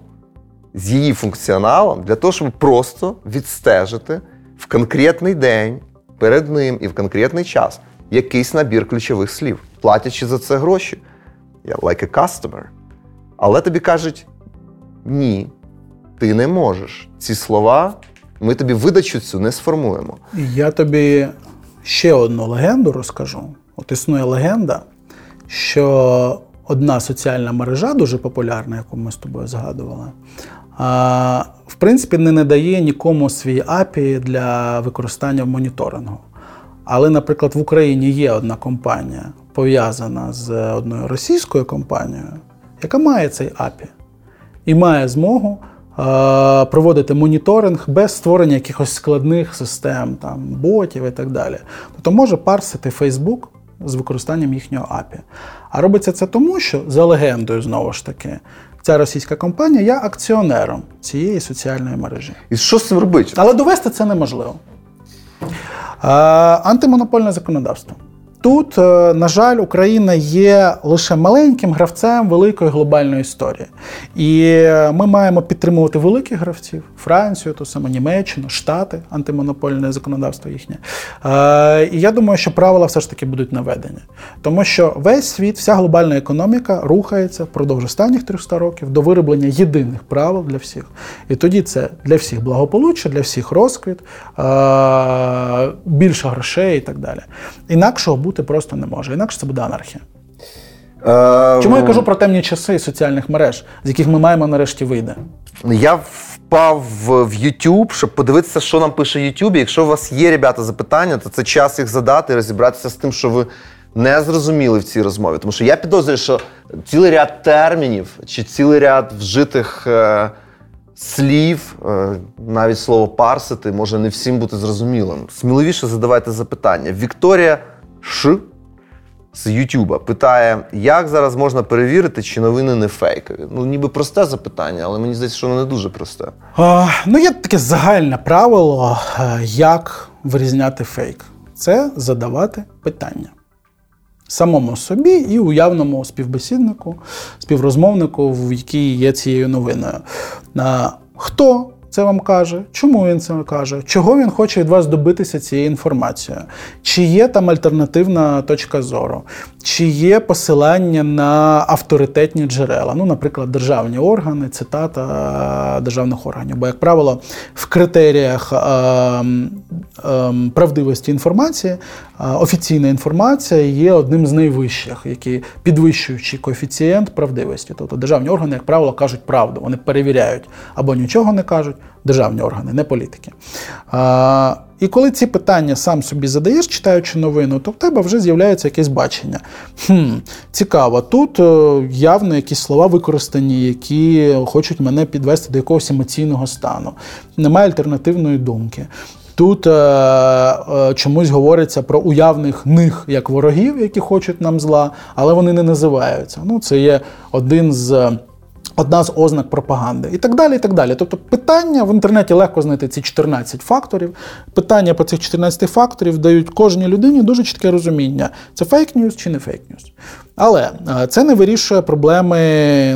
з її функціоналом для того, щоб просто відстежити в конкретний день перед ним і в конкретний час якийсь набір ключових слів, платячи за це гроші. Я like a customer. Але тобі кажуть: ні, ти не можеш. Ці слова ми тобі видачу цю не сформуємо. Я тобі ще одну легенду розкажу. От існує легенда, що одна соціальна мережа, дуже популярна, яку ми з тобою згадували, в принципі, не надає нікому свій API для використання в моніторингу. Але, наприклад, в Україні є одна компанія, пов'язана з одною російською компанією, яка має цей API і має змогу проводити моніторинг без створення якихось складних систем, там, ботів і так далі. Тобто може парсити Facebook з використанням їхнього API. А робиться це тому, що за легендою, знову ж таки, ця російська компанія є акціонером цієї соціальної мережі. І що з цим робити? Але довести це неможливо. Антимонопольне законодавство. Тут, е, на жаль, Україна є лише маленьким гравцем великої глобальної історії. І е, ми маємо підтримувати великих гравців Францію, ту саму Німеччину, Штати, антимонопольне законодавство їхнє. Е, І я думаю, що правила все ж таки будуть наведені. Тому що весь світ, вся глобальна економіка рухається впродовж останніх 300 років до вироблення єдиних правил для всіх. І тоді це для всіх благополуччя, для всіх розквіт, більше грошей і так далі. Інакшого бути просто не може. Інакше це буде анархія. Е, Чому я кажу про темні часи соціальних мереж, з яких ми маємо нарешті вийде? Я впав в в YouTube, щоб подивитися, що нам пише YouTube. Якщо у вас є, ребята, запитання, то це час їх задати і розібратися з тим, що ви не зрозуміли в цій розмові. Тому що я підозрюю, що цілий ряд термінів чи цілий ряд вжитих е, слів, е, навіть слово парсити, може не всім бути зрозумілим. Сміливіше задавайте запитання. Вікторія Ш. З Ютуба питає, як зараз можна перевірити, чи новини не фейкові. Ну, ніби просте запитання, але мені здається, що воно не дуже просте. А, ну, є таке загальне правило, е, як вирізняти фейк. Це задавати питання. Самому собі і уявному співбесіднику, співрозмовнику, в якій є цією новиною. Хто це вам каже? Чому він це каже? Чого він хоче від вас добитися цією інформацією? Чи є там альтернативна точка зору? Чи є посилання на авторитетні джерела? Ну, наприклад, державні органи, цитата державних органів. Бо, як правило, в критеріях ем, ем, правдивості інформації е, офіційна інформація є одним з найвищих, які підвищуючий коефіцієнт правдивості. Тобто державні органи, як правило, кажуть правду, вони перевіряють або нічого не кажуть. Державні органи, не політики. А, і коли ці питання сам собі задаєш, читаючи новину, то в тебе вже з'являється якесь бачення. Хм, Цікаво, тут е, явно якісь слова використані, які хочуть мене підвести до якогось емоційного стану. Немає альтернативної думки. Тут е, е, чомусь говориться про уявних них як ворогів, які хочуть нам зла, але вони не називаються. Ну, це є один з. Одна з ознак пропаганди і так далі. і так далі. Тобто питання в інтернеті легко знайти ці 14 факторів. Питання по цих 14 факторів дають кожній людині дуже чітке розуміння: це фейк-ньюс чи не фейк-ньюс. Але е, це не вирішує проблеми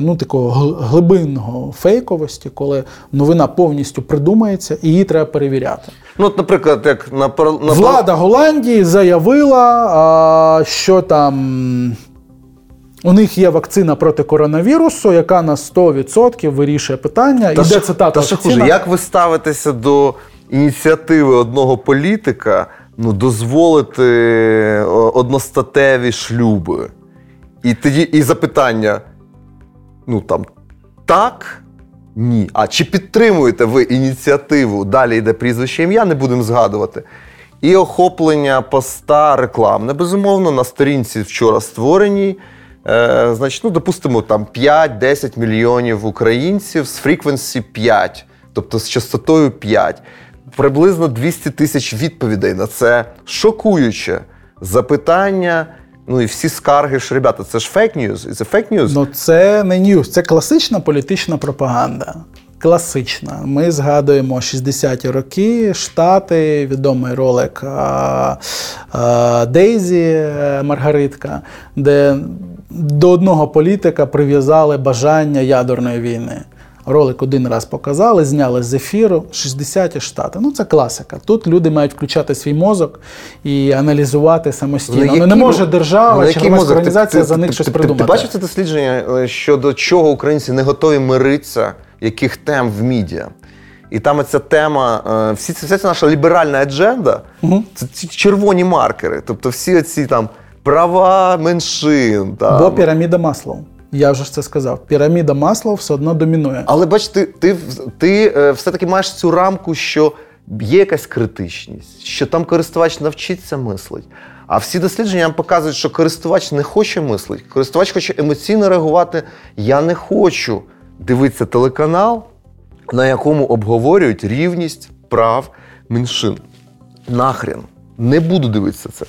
ну, такого глибинного фейковості, коли новина повністю придумається і її треба перевіряти. Ну, от, наприклад, як на, на Влада Голландії заявила, а, що там. У них є вакцина проти коронавірусу, яка на 100% вирішує питання. Та Іде цитата Та ще хуже, як ви ставитеся до ініціативи одного політика ну, дозволити е, одностатеві шлюби. І тоді і запитання: ну там так, ні. А чи підтримуєте ви ініціативу? Далі йде прізвище ім'я, не будемо згадувати. І охоплення поста рекламне, безумовно, на сторінці вчора створеній. Е, значить, ну, допустимо, там 5-10 мільйонів українців з frequency 5, тобто з частотою 5. Приблизно 200 тисяч відповідей на це шокуюче запитання. Ну і всі скарги ж, ребята, це ж fake news. Це фейк ньюз. Ну це не news, це класична політична пропаганда. Класична. Ми згадуємо 60-ті роки, Штати, відомий ролик а, а, Дейзі е, Маргаритка, де до одного політика прив'язали бажання ядерної війни. Ролик один раз показали, зняли з ефіру 60-ті штати. Ну це класика. Тут люди мають включати свій мозок і аналізувати самостійно. Ну, не може держава чи громадська організація ти- за них ти- щось ти- придумати. Ти бачив це дослідження е, щодо чого українці не готові миритися, яких тем в медіа? І там ця тема, е, всі вся ця наша ліберальна адженда, це ці червоні маркери. Тобто всі ці там права меншин. Там. Бо піраміда Маслоу. Я вже ж це сказав. Піраміда Маслоу все одно домінує. Але бач, ти, ти, ти е, все-таки маєш цю рамку, що є якась критичність, що там користувач навчиться мислить. А всі дослідження нам показують, що користувач не хоче мислити. Користувач хоче емоційно реагувати. Я не хочу дивитися телеканал, на якому обговорюють рівність прав меншин. Нахрен. Не буду дивитися це.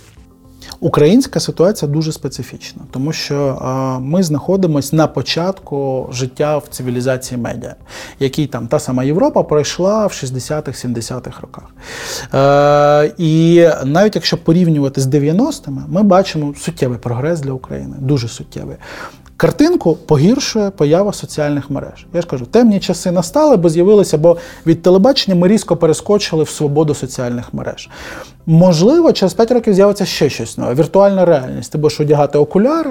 Українська ситуація дуже специфічна, тому що е, ми знаходимося на початку життя в цивілізації медіа, який там та сама Європа пройшла в 60-х, 70-х роках. Е, і навіть якщо порівнювати з 90-ми, ми бачимо суттєвий прогрес для України, дуже суттєвий. Картинку погіршує поява соціальних мереж. Я ж кажу, темні часи настали, бо з'явилися, бо від телебачення ми різко перескочили в свободу соціальних мереж. Можливо, через 5 років з'явиться ще щось нове. Віртуальна реальність. Ти будеш одягати окуляри,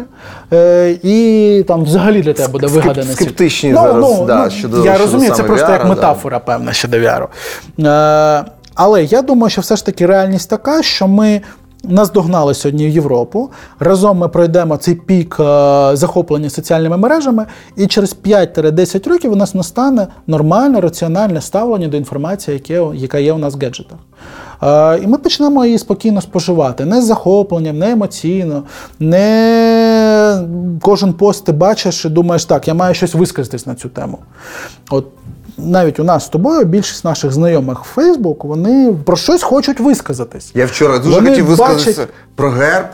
е, і там взагалі для тебе буде вигаданий світ. скептичні зараз, да, щодо- я щодо розумію, це просто VR, як да. метафора, певна, щодо VR. Е, але я думаю, що все ж таки реальність така, що ми. Нас догнали сьогодні в Європу. Разом ми пройдемо цей пік е, захоплення соціальними мережами, і через 5-10 років у нас настане нормальне, раціональне ставлення до інформації, яка є у нас в гаджетах. Е, і ми почнемо її спокійно споживати. Не з захопленням, не емоційно, не кожен пост ти бачиш і думаєш, так, я маю щось висказатись на цю тему. От навіть у нас з тобою більшість наших знайомих в Facebook, вони про щось хочуть висказатись. Я вчора дуже Вони хотів висказатися бачать- про герб.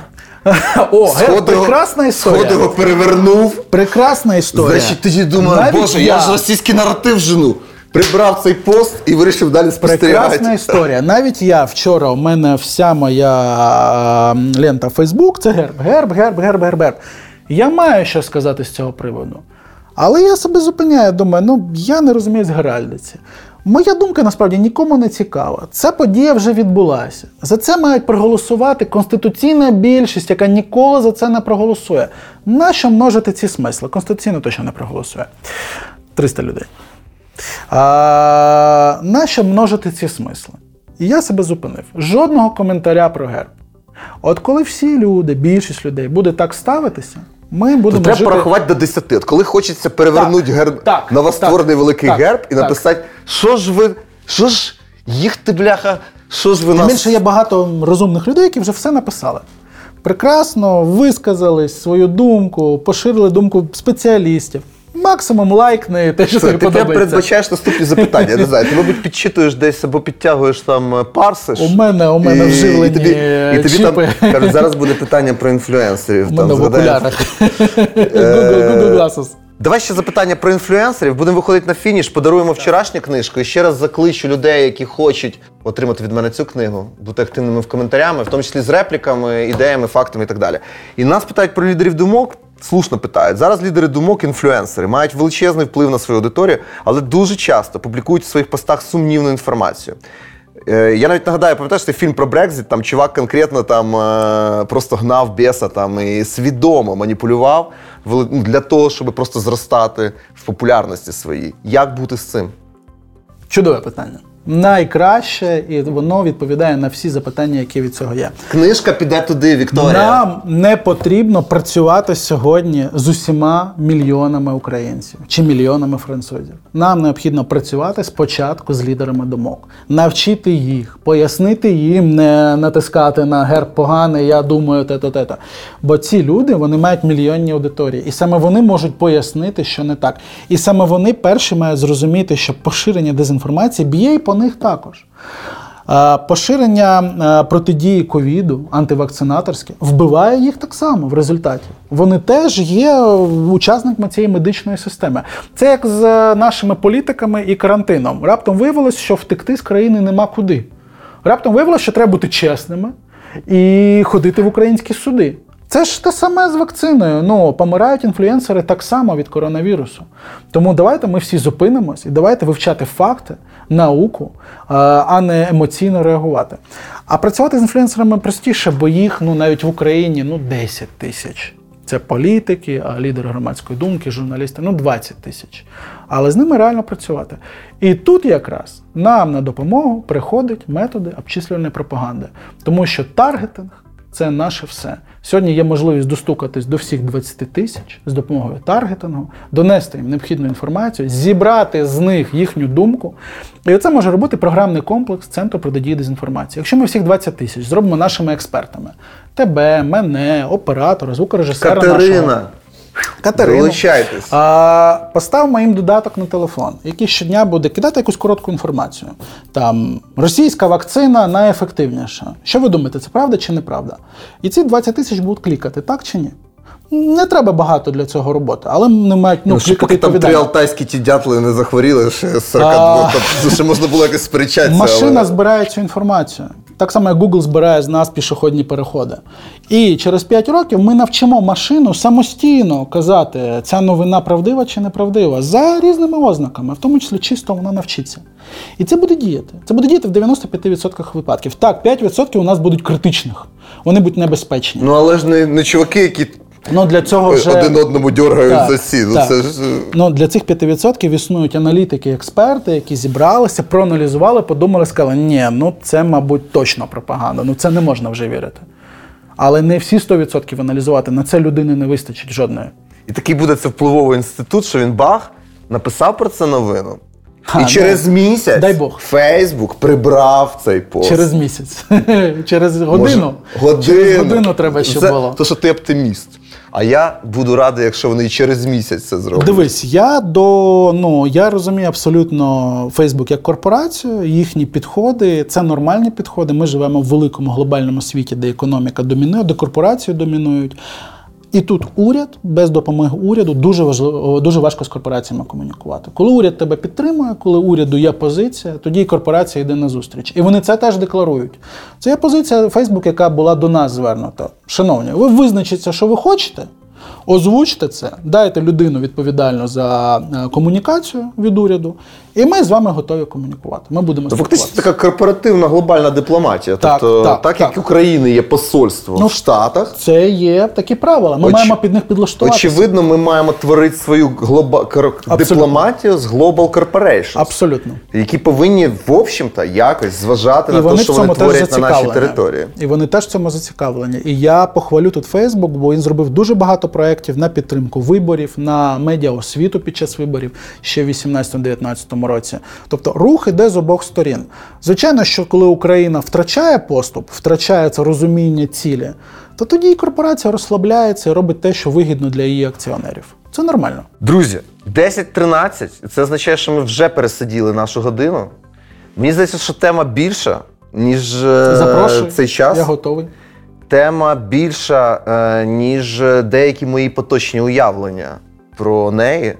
*laughs* О, герб, прекрасна історія. Його перевернув. Прекрасна історія. Значить, тоді думаю, Навіть боже, я ж російський наратив жену. Прибрав цей пост і вирішив далі спостерігати. Прекрасна *laughs* історія. Навіть я вчора, у мене вся моя е, лента Facebook це герб, герб, герб, герб, герб, герб. Я маю що сказати з цього приводу. Але я себе зупиняю, думаю, ну я не розумію з геральдиці. Моя думка насправді нікому не цікава. Ця подія вже відбулася. За це мають проголосувати конституційна більшість, яка ніколи за це не проголосує. Нащо множити ці смисли? Конституційно точно не проголосує. 300 людей. А, нащо множити ці смисли? І я себе зупинив. Жодного коментаря про герб. От коли всі люди, більшість людей буде так ставитися, ми будемо Треба жити... порахувати до 10. От коли хочеться перевернути Так, герб, так, новостворений так, великий так, герб і так. написати, що ж ви, що ж їх ти, бляха, що ж ви Тим нас... більше є багато розумних людей, які вже все написали. Прекрасно висказались свою думку, поширили думку спеціалістів. Максимум лайкни те, що тобі ти подобається. передбачаєш наступні запитання. Я не знаю, ти, мабуть, підчитуєш десь або підтягуєш там е, парсиш. У мене- у мене І- вживлені і тобі, і тобі чіпи. там кажуть, зараз буде питання про інфлюенсерів. У там, в окулярах. Google, Google Glasses. Давай ще запитання про інфлюенсерів. Будемо виходити на фініш, подаруємо вчорашню книжку. І ще раз закличу людей, які хочуть отримати від мене цю книгу, бути активними в коментарями, в тому числі з репліками, ідеями, фактами і так далі. І нас питають про лідерів думок. Слушно питають. Зараз лідери думок, інфлюенсери, мають величезний вплив на свою аудиторію, але дуже часто публікують в своїх постах сумнівну інформацію. Е, Я навіть нагадаю, пам'ятаєш цей фільм про Брекзит, там чувак конкретно там е, просто гнав біса там і свідомо маніпулював ну, для того, щоб просто зростати в популярності своїй. Як бути з цим? Чудове питання. Найкраще, і воно відповідає на всі запитання, які від цього є. Книжка піде туди, Вікторія. Нам не потрібно працювати сьогодні з усіма мільйонами українців чи мільйонами французів. Нам необхідно працювати спочатку з лідерами думок, навчити їх, пояснити їм, не натискати на герб поганий, я думаю, те-то, те-то. Бо ці люди вони мають мільйонні аудиторії, і саме вони можуть пояснити, що не так. І саме вони перші мають зрозуміти, що поширення дезінформації б'є і по них також. Поширення протидії ковіду, антивакцинаторське, вбиває їх так само в результаті. Вони теж є учасниками цієї медичної системи. Це як з е, нашими політиками і карантином. Раптом виявилось, що втекти з країни нема куди. Раптом виявилось, що треба бути чесними і ходити в українські суди. Це ж те саме з вакциною. Ну, помирають інфлюенсери так само від коронавірусу. Тому давайте ми всі зупинимось і давайте вивчати факти, науку, е, а не емоційно реагувати. А працювати з інфлюенсерами простіше, бо їх ну, навіть в Україні ну, 10 тисяч. Це політики, лідери громадської думки, журналісти ну 20 тисяч. Але з ними реально працювати. І тут якраз нам на допомогу приходять методи обчислювальної пропаганди, тому що таргетинг це наше все. Сьогодні є можливість достукатись до всіх 20 тисяч з допомогою таргетингу, донести їм необхідну інформацію, зібрати з них їхню думку. І це може робити програмний комплекс Центру протидії дезінформації. Якщо ми всіх 20 тисяч зробимо нашими експертами: тебе, мене, оператора, звукорежисера Катерина. нашого. Катерину. Долучайтесь. А, поставимо їм додаток на телефон, який щодня буде кидати якусь коротку інформацію. Там російська вакцина найефективніша. Що ви думаєте, це правда чи неправда? І ці 20 тисяч будуть клікати, так чи ні? Не треба багато для цього роботи, але не мають ну, Ну, клікати поки там три алтайські ті дятли не захворіли, ще 42, А. тобто ще можна було якось сперечатися. Машина але... збирає цю інформацію. Так само, як Google збирає з нас пішохідні переходи. І через 5 років ми навчимо машину самостійно казати, ця новина правдива чи неправдива, за різними ознаками, в тому числі чисто вона навчиться. І це буде діяти. Це буде діяти в 95% випадків. Так, 5% у нас будуть критичних, вони будуть небезпечні. Ну але ж не, не чуваки, які Ну, для цього вже... один одному дергають Так, за сі. Ну, так. це ж... е, Ну, для цих 5% існують аналітики, експерти, які зібралися, проаналізували, подумали, сказали, ні, ну це, мабуть, точно пропаганда, ну це не можна вже вірити. Але не всі 100% аналізувати, на це людини не вистачить жодної. І такий буде це впливовий інститут, що він бах, написав про це новину. Ха, і ну, через місяць дай Бог. Фейсбук прибрав цей пост. Через місяць, *laughs* через годину. Може, годину. Через годину треба, щоб Це- було. То, що ти оптиміст. А я буду радий, якщо вони і через місяць це зроблять. Дивись, я до ну я розумію абсолютно Фейсбук як корпорацію, їхні підходи це нормальні підходи. Ми живемо в великому глобальному світі, де економіка домінує, де корпорації домінують. І тут уряд без допомоги уряду дуже важливо, дуже важко з корпораціями комунікувати. Коли уряд тебе підтримує, коли уряду є позиція, тоді і корпорація йде на зустріч. І вони це теж декларують. Це є позиція Фейсбук, яка була до нас звернута. Шановні, ви визначіться, що ви хочете. Озвучте це, дайте людину відповідальну за е, комунікацію від уряду, і ми з вами готові комунікувати. Ми будемо Ну, фактично така корпоративна глобальна дипломатія. Так, тобто, так, так, так. як України є посольство Ну, в Штатах, Це є такі правила. Ми Оч- маємо під них підлаштуватися. очевидно, ми маємо творити свою глоба... Абсолютно. дипломатію з Global Corporations, Абсолютно. які повинні, в общем-то, якось зважати І на те, що вони творять на нашій території. І вони теж в цьому зацікавлені. І я похвалю тут Фейсбук, бо він зробив дуже багато проєктів на підтримку виборів, на медіаосвіту під час виборів ще в 18-19 році. Тобто рух іде з обох сторін. Звичайно, що коли Україна втрачає поступ, втрачає це розуміння цілі, то тоді і корпорація розслабляється і робить те, що вигідно для її акціонерів. Це нормально. Друзі, 10-13, це означає, що ми вже пересиділи нашу годину. Мені здається, що тема більша, ніж е, Запрошую. цей час. Я готовий. Тема більша, е, ніж деякі мої поточні уявлення про неї.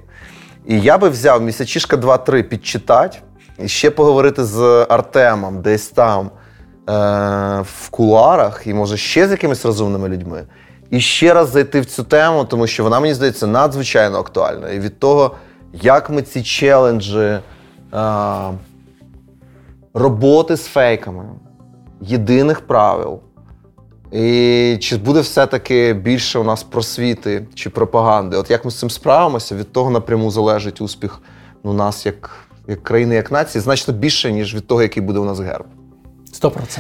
І я би взяв місячішка 2-3 підчитати і ще поговорити з Артемом десь там е, в кулуарах, і може ще з якимись розумними людьми. І ще раз зайти в цю тему, тому що вона мені здається надзвичайно актуальна. І від того, як ми ці челенджі е, роботи з фейками, єдиних правил. І чи буде все-таки більше у нас просвіти чи пропаганди? От як ми з цим справимося, від того напряму залежить успіх ну, нас як як країни, як нації, значно більше, ніж від того, який буде у нас герб. 100%.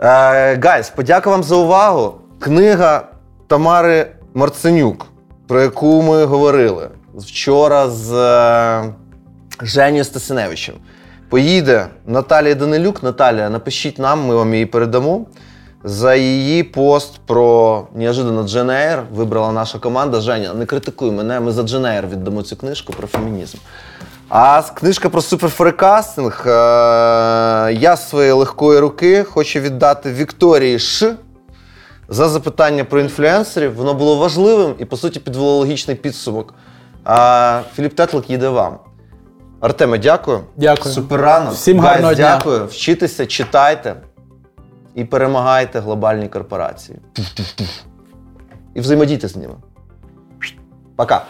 Е, Guys, подяку вам за увагу. Книга Тамари Марценюк, про яку ми говорили вчора з е, Женєю Стасиневичем. Поїде Наталія Данилюк. Наталія, напишіть нам, ми вам її передамо. За її пост про неожиданно Джен Ейр вибрала наша команда. Женя, не критикуй мене, ми за Джен Ейр віддамо цю книжку про фемінізм. А книжка про суперфорекастинг е, я з своєї легкої руки хочу віддати Вікторії Ш. За запитання про інфлюенсерів. Воно було важливим і, по суті, підвело логічний підсумок. А Філіп Тетлик їде вам. Артеме, дякую. Дякую. Супер рано. Всім гарного дня. Дякую. Вчитися, читайте і перемагайте глобальні корпорації. І взаємодійте з ними. Пока.